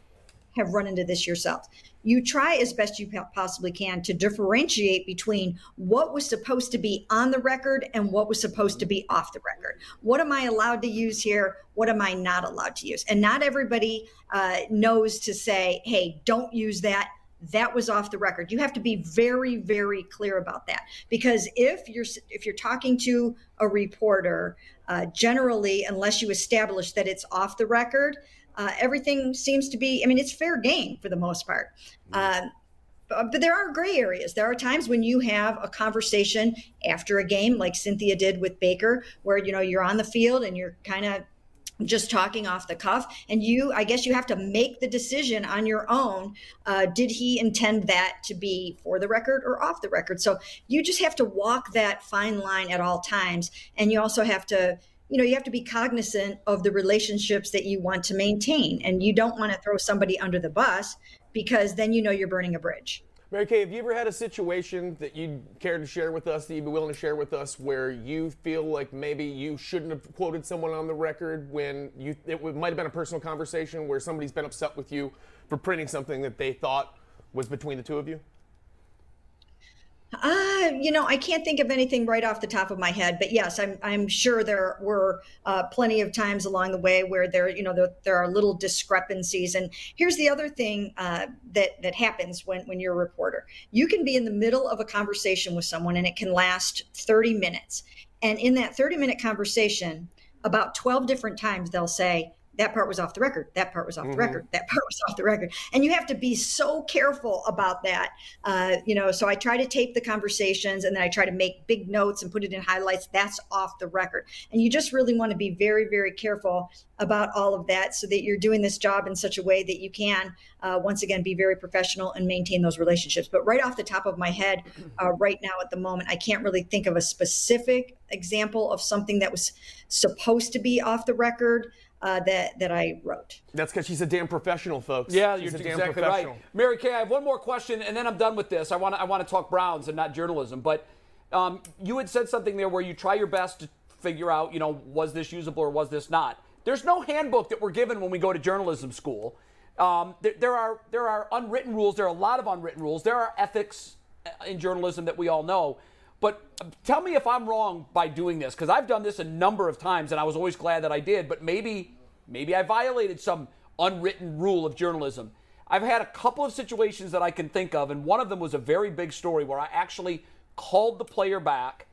have run into this yourselves. You try as best you possibly can to differentiate between what was supposed to be on the record and what was supposed to be off the record. What am I allowed to use here? What am I not allowed to use? And not everybody uh, knows to say, hey, don't use that. that was off the record. You have to be very, very clear about that because if you're if you're talking to a reporter, uh, generally, unless you establish that it's off the record, uh, everything seems to be. I mean, it's fair game for the most part. Uh, but, but there are gray areas. There are times when you have a conversation after a game, like Cynthia did with Baker, where you know you're on the field and you're kind of just talking off the cuff and you i guess you have to make the decision on your own uh, did he intend that to be for the record or off the record so you just have to walk that fine line at all times and you also have to you know you have to be cognizant of the relationships that you want to maintain and you don't want to throw somebody under the bus because then you know you're burning a bridge Mary Kay, have you ever had a situation that you'd care to share with us, that you'd be willing to share with us, where you feel like maybe you shouldn't have quoted someone on the record when you it might have been a personal conversation where somebody's been upset with you for printing something that they thought was between the two of you? Uh, you know, I can't think of anything right off the top of my head, but yes, I'm I'm sure there were uh, plenty of times along the way where there, you know, there, there are little discrepancies. And here's the other thing uh, that that happens when when you're a reporter: you can be in the middle of a conversation with someone, and it can last 30 minutes. And in that 30 minute conversation, about 12 different times they'll say, that part was off the record. That part was off mm-hmm. the record. That part was [LAUGHS] off the record. And you have to be so careful about that. Uh, you know, so I try to tape the conversations and then I try to make big notes and put it in highlights. That's off the record. And you just really want to be very, very careful about all of that so that you're doing this job in such a way that you can, uh, once again, be very professional and maintain those relationships. But right off the top of my head, uh, right now at the moment, I can't really think of a specific example of something that was supposed to be off the record uh, that that I wrote. That's because she's a damn professional, folks. Yeah, she's you're exactly right. Mary Kay, I have one more question, and then I'm done with this. I want to I want to talk Browns and not journalism, but um, you had said something there where you try your best to figure out, you know, was this usable or was this not? There's no handbook that we're given when we go to journalism school. Um, there, there are there are unwritten rules. There are a lot of unwritten rules. There are ethics uh, in journalism that we all know. But uh, tell me if I'm wrong by doing this, because I've done this a number of times, and I was always glad that I did. But maybe, maybe I violated some unwritten rule of journalism. I've had a couple of situations that I can think of, and one of them was a very big story where I actually called the player back,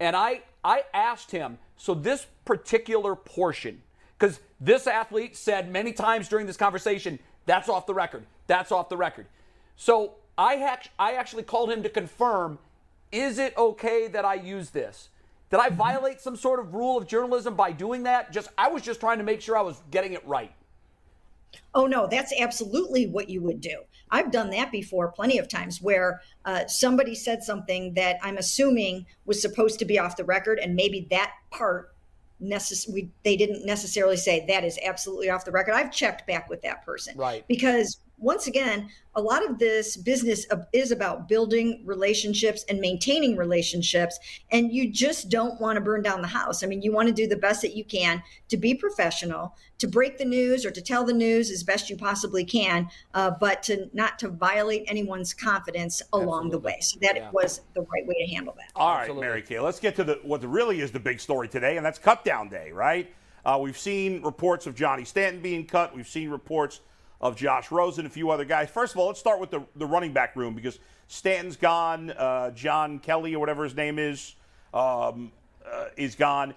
and I I asked him. So this particular portion, because this athlete said many times during this conversation, "That's off the record. That's off the record." So I, ha- I actually called him to confirm is it okay that I use this? Did I violate some sort of rule of journalism by doing that? Just I was just trying to make sure I was getting it right. Oh no, that's absolutely what you would do. I've done that before plenty of times where uh, somebody said something that I'm assuming was supposed to be off the record, and maybe that part necess- we, they didn't necessarily say that is absolutely off the record. I've checked back with that person, right? Because once again, a lot of this business is about building relationships and maintaining relationships. And you just don't want to burn down the house. I mean, you want to do the best that you can to be professional, to break the news or to tell the news as best you possibly can, uh, but to not to violate anyone's confidence along Absolutely. the way. So that yeah. was the right way to handle that. All right, Absolutely. Mary Kay, let's get to the what really is the big story today, and that's cut down day, right? Uh, we've seen reports of Johnny Stanton being cut. We've seen reports of Josh Rosen, and a few other guys. First of all, let's start with the, the running back room because Stanton's gone, uh, John Kelly or whatever his name is, um, uh, is gone.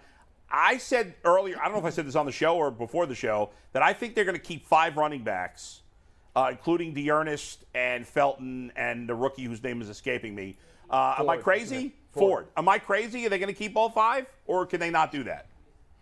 I said earlier, I don't know if I said this on the show or before the show, that I think they're going to keep five running backs, uh, including D'Ernest and Felton and the rookie whose name is escaping me. Uh, am I crazy? Ford. Ford. Am I crazy? Are they going to keep all five, or can they not do that?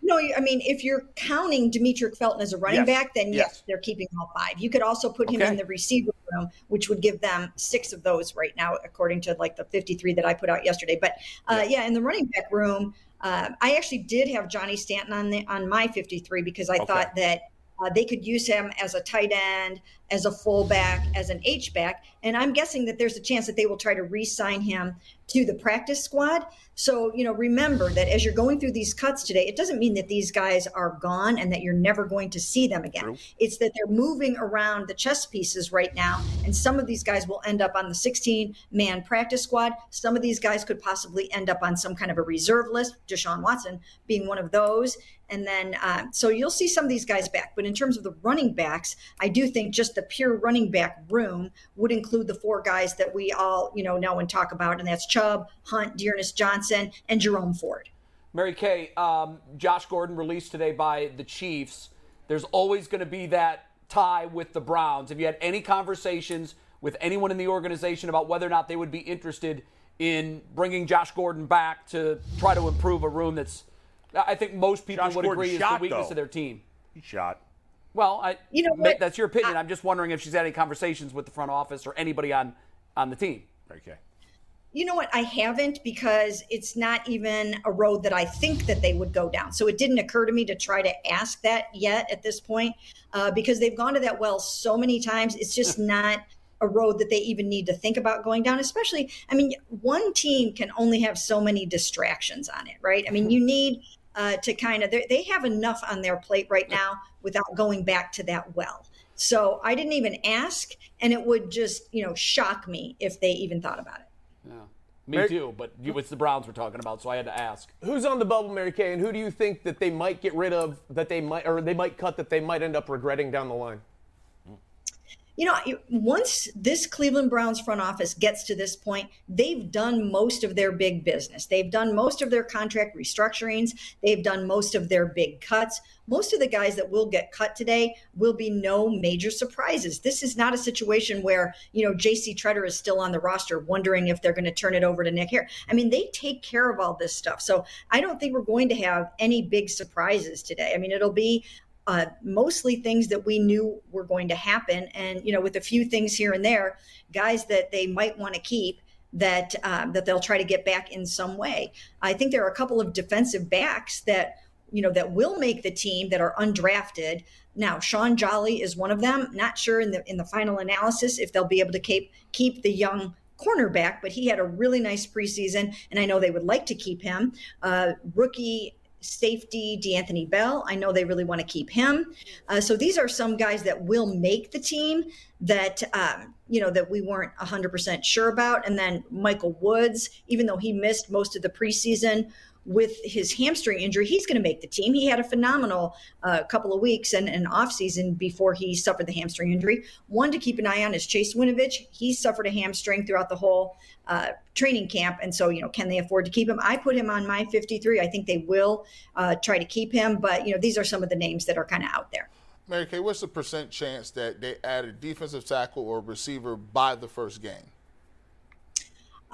No, I mean, if you're counting Demetric Felton as a running yes. back, then yes. yes. they're keeping all five. You could also put him okay. in the receiver room, which would give them six of those right now, according to like the 53 that I put out yesterday. But uh, yeah. yeah, in the running back room, uh, I actually did have Johnny Stanton on the on my 53 because I okay. thought that uh, they could use him as a tight end, as a fullback, as an H back, and I'm guessing that there's a chance that they will try to re-sign him to the practice squad. So, you know, remember that as you're going through these cuts today, it doesn't mean that these guys are gone and that you're never going to see them again. True. It's that they're moving around the chess pieces right now. And some of these guys will end up on the 16 man practice squad. Some of these guys could possibly end up on some kind of a reserve list, Deshaun Watson being one of those. And then, uh, so you'll see some of these guys back. But in terms of the running backs, I do think just the the pure running back room would include the four guys that we all, you know, know and talk about, and that's Chubb, Hunt, D'Ernest Johnson, and Jerome Ford. Mary Kay, um, Josh Gordon released today by the Chiefs. There's always going to be that tie with the Browns. Have you had any conversations with anyone in the organization about whether or not they would be interested in bringing Josh Gordon back to try to improve a room that's, I think most people Josh would Gordon agree shot, is the weakness though. of their team. He shot. Well, I, You know what? that's your opinion. I, am just wondering if she's had any conversations with the front office or anybody on on the team. Okay. You know what? I haven't because it's not even a road that I think that they would go down. So it didn't occur to me to try to ask that yet at this point uh, because they've gone to that well so many times. It's just not a road that they even need to think about going down. Especially, I mean, one team can only have so many distractions on it, right? I mean, you need uh, to kind of they they have enough on their plate right now without going back to that well. So I didn't even ask, and it would just you know shock me if they even thought about it. Yeah. Me Mary- too, but you, it's the Browns we're talking about, so I had to ask. Who's on the bubble, Mary Kay, and who do you think that they might get rid of, that they might, or they might cut, that they might end up regretting down the line? You know, once this Cleveland Browns front office gets to this point, they've done most of their big business. They've done most of their contract restructurings. They've done most of their big cuts. Most of the guys that will get cut today will be no major surprises. This is not a situation where, you know, JC Tretter is still on the roster wondering if they're going to turn it over to Nick Hare. I mean, they take care of all this stuff. So I don't think we're going to have any big surprises today. I mean, it'll be uh, mostly things that we knew were going to happen, and you know, with a few things here and there, guys that they might want to keep that um, that they'll try to get back in some way. I think there are a couple of defensive backs that you know that will make the team that are undrafted. Now, Sean Jolly is one of them. Not sure in the in the final analysis if they'll be able to keep keep the young cornerback, but he had a really nice preseason, and I know they would like to keep him. Uh, rookie safety D'Anthony Bell. I know they really want to keep him. Uh, so these are some guys that will make the team that um, you know that we weren't 100% sure about. And then Michael Woods, even though he missed most of the preseason with his hamstring injury, he's going to make the team. He had a phenomenal uh, couple of weeks and an offseason before he suffered the hamstring injury. One to keep an eye on is Chase Winovich. He suffered a hamstring throughout the whole uh, training camp. And so, you know, can they afford to keep him? I put him on my 53. I think they will uh, try to keep him. But, you know, these are some of the names that are kind of out there. Mary Kay, what's the percent chance that they add a defensive tackle or receiver by the first game?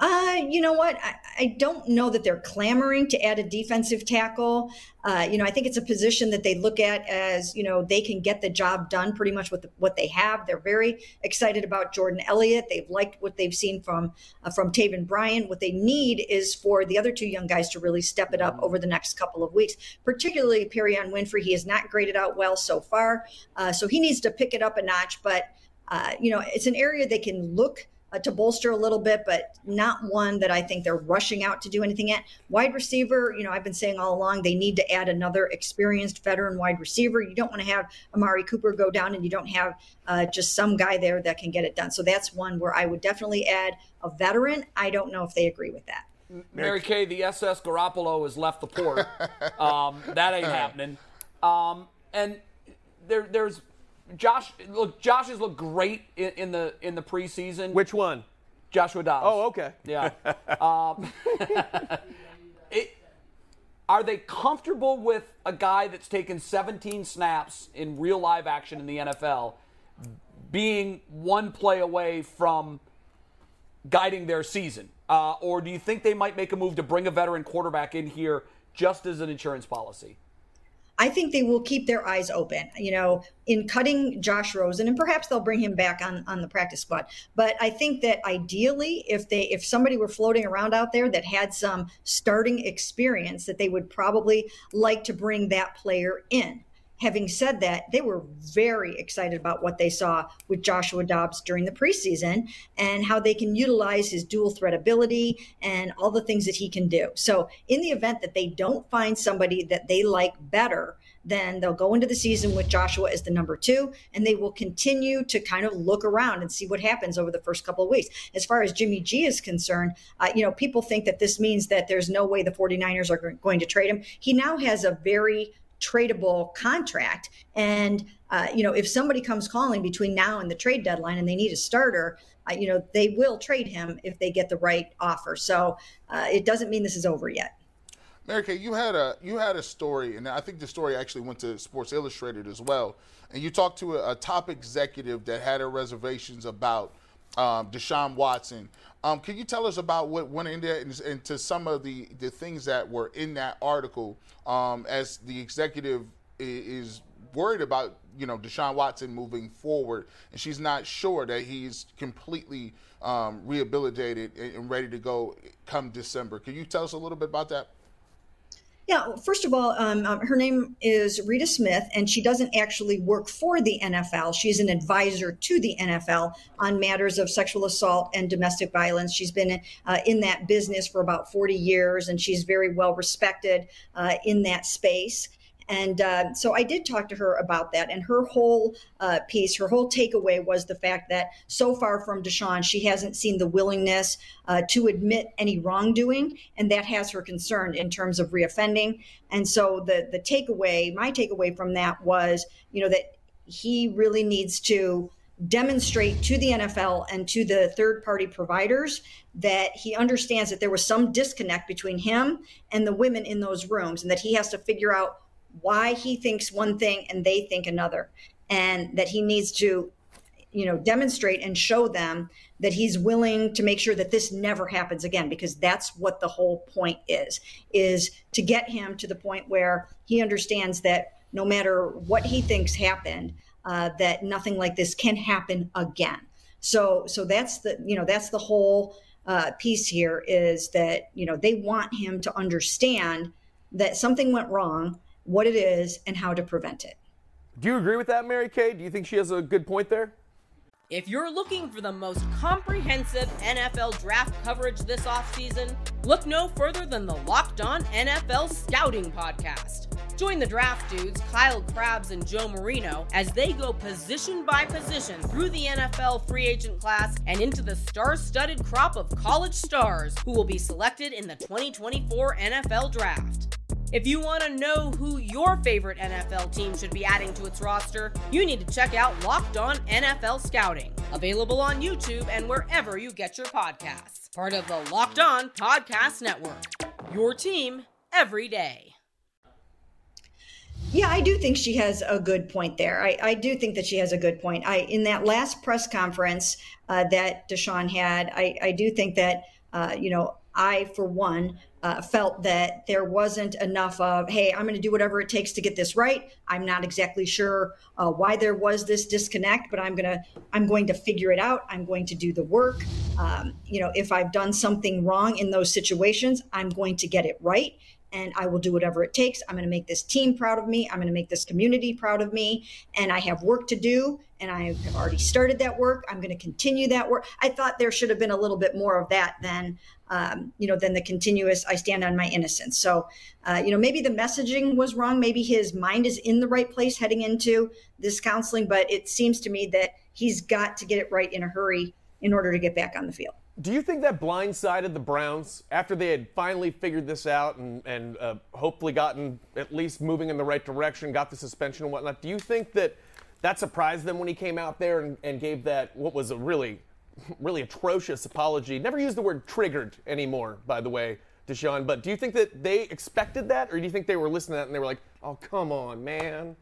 Uh, you know what? I, I don't know that they're clamoring to add a defensive tackle. Uh, you know, I think it's a position that they look at as, you know, they can get the job done pretty much with the, what they have. They're very excited about Jordan Elliott. They've liked what they've seen from uh, from Taven Bryan. What they need is for the other two young guys to really step it up over the next couple of weeks, particularly Perrion Winfrey. He has not graded out well so far, uh, so he needs to pick it up a notch. But uh, you know, it's an area they can look uh, to bolster a little bit, but not one that I think they're rushing out to do anything at. Wide receiver, you know, I've been saying all along they need to add another experienced veteran wide receiver. You don't want to have Amari Cooper go down and you don't have uh, just some guy there that can get it done. So that's one where I would definitely add a veteran. I don't know if they agree with that. Mary Kay, the SS Garoppolo has left the port. [LAUGHS] um, that ain't happening. Um, and there, there's Josh. Look, Josh has looked great in, in the in the preseason. Which one? Joshua Dobbs. Oh, okay. Yeah. [LAUGHS] um, [LAUGHS] it, are they comfortable with a guy that's taken 17 snaps in real live action in the NFL being one play away from guiding their season? Uh, or do you think they might make a move to bring a veteran quarterback in here just as an insurance policy? I think they will keep their eyes open, you know, in cutting Josh Rosen, and perhaps they'll bring him back on on the practice squad. But I think that ideally, if they if somebody were floating around out there that had some starting experience, that they would probably like to bring that player in. Having said that, they were very excited about what they saw with Joshua Dobbs during the preseason and how they can utilize his dual threat ability and all the things that he can do. So, in the event that they don't find somebody that they like better, then they'll go into the season with Joshua as the number two, and they will continue to kind of look around and see what happens over the first couple of weeks. As far as Jimmy G is concerned, uh, you know, people think that this means that there's no way the 49ers are going to trade him. He now has a very tradable contract. And uh, you know, if somebody comes calling between now and the trade deadline and they need a starter, uh, you know, they will trade him if they get the right offer. So uh, it doesn't mean this is over yet. Mary Kay, you had a you had a story, and I think the story actually went to Sports Illustrated as well. And you talked to a, a top executive that had reservations about um, Deshaun Watson. Um, can you tell us about what went into and, and to some of the the things that were in that article um, as the executive is worried about you know Deshaun Watson moving forward, and she's not sure that he's completely um, rehabilitated and ready to go come December. Can you tell us a little bit about that? Yeah, first of all, um, um, her name is Rita Smith, and she doesn't actually work for the NFL. She's an advisor to the NFL on matters of sexual assault and domestic violence. She's been uh, in that business for about 40 years, and she's very well respected uh, in that space. And uh, so I did talk to her about that. And her whole uh, piece, her whole takeaway was the fact that so far from Deshaun, she hasn't seen the willingness uh, to admit any wrongdoing. And that has her concerned in terms of reoffending. And so the, the takeaway, my takeaway from that was, you know, that he really needs to demonstrate to the NFL and to the third party providers that he understands that there was some disconnect between him and the women in those rooms and that he has to figure out why he thinks one thing and they think another. And that he needs to you know demonstrate and show them that he's willing to make sure that this never happens again because that's what the whole point is is to get him to the point where he understands that no matter what he thinks happened uh, that nothing like this can happen again. So so that's the you know that's the whole uh, piece here is that you know they want him to understand that something went wrong what it is, and how to prevent it. Do you agree with that, Mary Kay? Do you think she has a good point there? If you're looking for the most comprehensive NFL draft coverage this offseason, look no further than the Locked On NFL Scouting Podcast. Join the draft dudes, Kyle Crabbs and Joe Marino, as they go position by position through the NFL free agent class and into the star studded crop of college stars who will be selected in the 2024 NFL Draft. If you want to know who your favorite NFL team should be adding to its roster, you need to check out Locked On NFL Scouting, available on YouTube and wherever you get your podcasts. Part of the Locked On Podcast Network. Your team every day. Yeah, I do think she has a good point there. I, I do think that she has a good point. I in that last press conference uh, that Deshaun had, I, I do think that uh, you know I, for one, uh, felt that there wasn't enough of, hey, I'm going to do whatever it takes to get this right. I'm not exactly sure uh, why there was this disconnect, but I'm gonna, I'm going to figure it out. I'm going to do the work. Um, you know, if I've done something wrong in those situations, I'm going to get it right and I will do whatever it takes. I'm going to make this team proud of me. I'm going to make this community proud of me. And I have work to do, and I have already started that work. I'm going to continue that work. I thought there should have been a little bit more of that than, um, you know, than the continuous. I stand on my innocence. So, uh, you know, maybe the messaging was wrong. Maybe his mind is in the right place heading into this counseling, but it seems to me that he's got to get it right in a hurry in order to get back on the field. Do you think that blindsided the Browns after they had finally figured this out and, and uh, hopefully gotten at least moving in the right direction, got the suspension and whatnot? Do you think that that surprised them when he came out there and, and gave that, what was a really, really atrocious apology? Never use the word triggered anymore, by the way, Deshaun, but do you think that they expected that or do you think they were listening to that and they were like, oh, come on, man?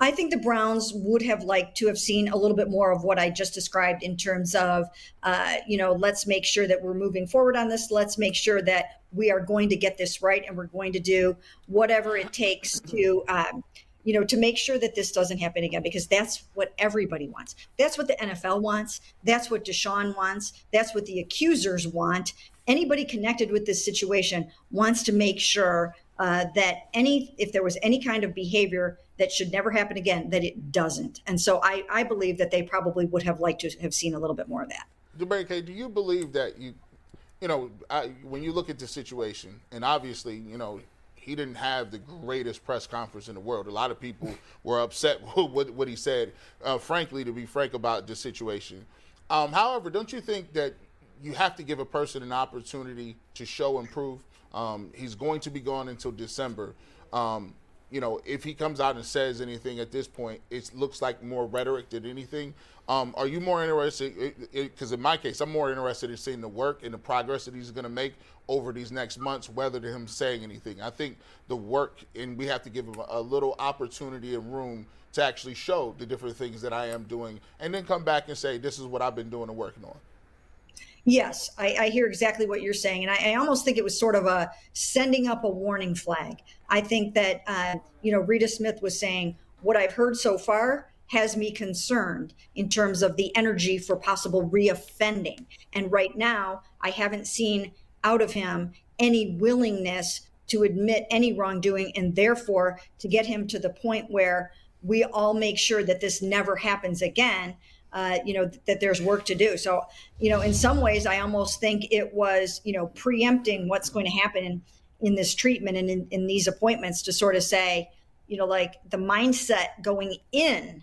I think the Browns would have liked to have seen a little bit more of what I just described in terms of, uh, you know, let's make sure that we're moving forward on this. Let's make sure that we are going to get this right and we're going to do whatever it takes to, um, you know, to make sure that this doesn't happen again, because that's what everybody wants. That's what the NFL wants. That's what Deshaun wants. That's what the accusers want. Anybody connected with this situation wants to make sure uh, that any, if there was any kind of behavior that should never happen again, that it doesn't. And so I, I believe that they probably would have liked to have seen a little bit more of that. Kay, do you believe that you, you know, I, when you look at the situation, and obviously, you know, he didn't have the greatest press conference in the world. A lot of people were upset [LAUGHS] with what he said, uh, frankly, to be frank about the situation. Um, however, don't you think that you have to give a person an opportunity to show and prove? Um, he's going to be gone until December. Um, you know, if he comes out and says anything at this point, it looks like more rhetoric than anything. Um, are you more interested? Because in my case, I'm more interested in seeing the work and the progress that he's going to make over these next months, rather than him saying anything. I think the work, and we have to give him a little opportunity and room to actually show the different things that I am doing, and then come back and say, "This is what I've been doing and working on." Yes, I, I, hear exactly what you're saying. And I, I, almost think it was sort of a sending up a warning flag. I think that, uh, you know, Rita Smith was saying, what I've heard so far has me concerned in terms of the energy for possible reoffending. And right now, I haven't seen out of him any willingness to admit any wrongdoing and therefore to get him to the point where we all make sure that this never happens again uh, you know, th- that there's work to do. So, you know, in some ways, I almost think it was, you know, preempting what's going to happen in, in this treatment and in, in these appointments to sort of say, you know, like the mindset going in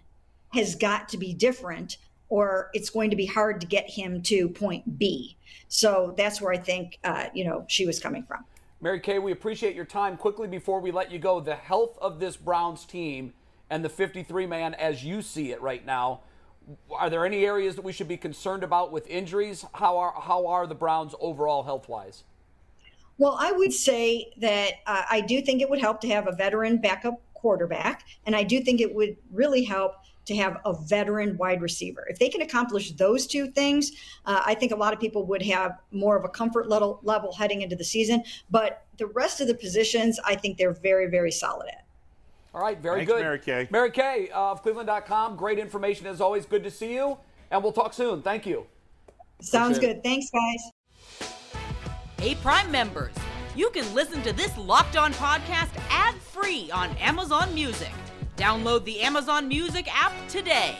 has got to be different or it's going to be hard to get him to point B. So that's where I think, uh, you know, she was coming from. Mary Kay, we appreciate your time. Quickly before we let you go, the health of this Browns team and the 53 man as you see it right now are there any areas that we should be concerned about with injuries? How are how are the Browns overall health wise? Well, I would say that uh, I do think it would help to have a veteran backup quarterback, and I do think it would really help to have a veteran wide receiver. If they can accomplish those two things, uh, I think a lot of people would have more of a comfort level, level heading into the season. But the rest of the positions, I think they're very, very solid at. All right, very Thanks, good. Mary Kay. Mary Kay uh, of Cleveland.com. Great information as always. Good to see you, and we'll talk soon. Thank you. Sounds Appreciate good. It. Thanks, guys. Hey, Prime members, you can listen to this Locked On podcast ad free on Amazon Music. Download the Amazon Music app today.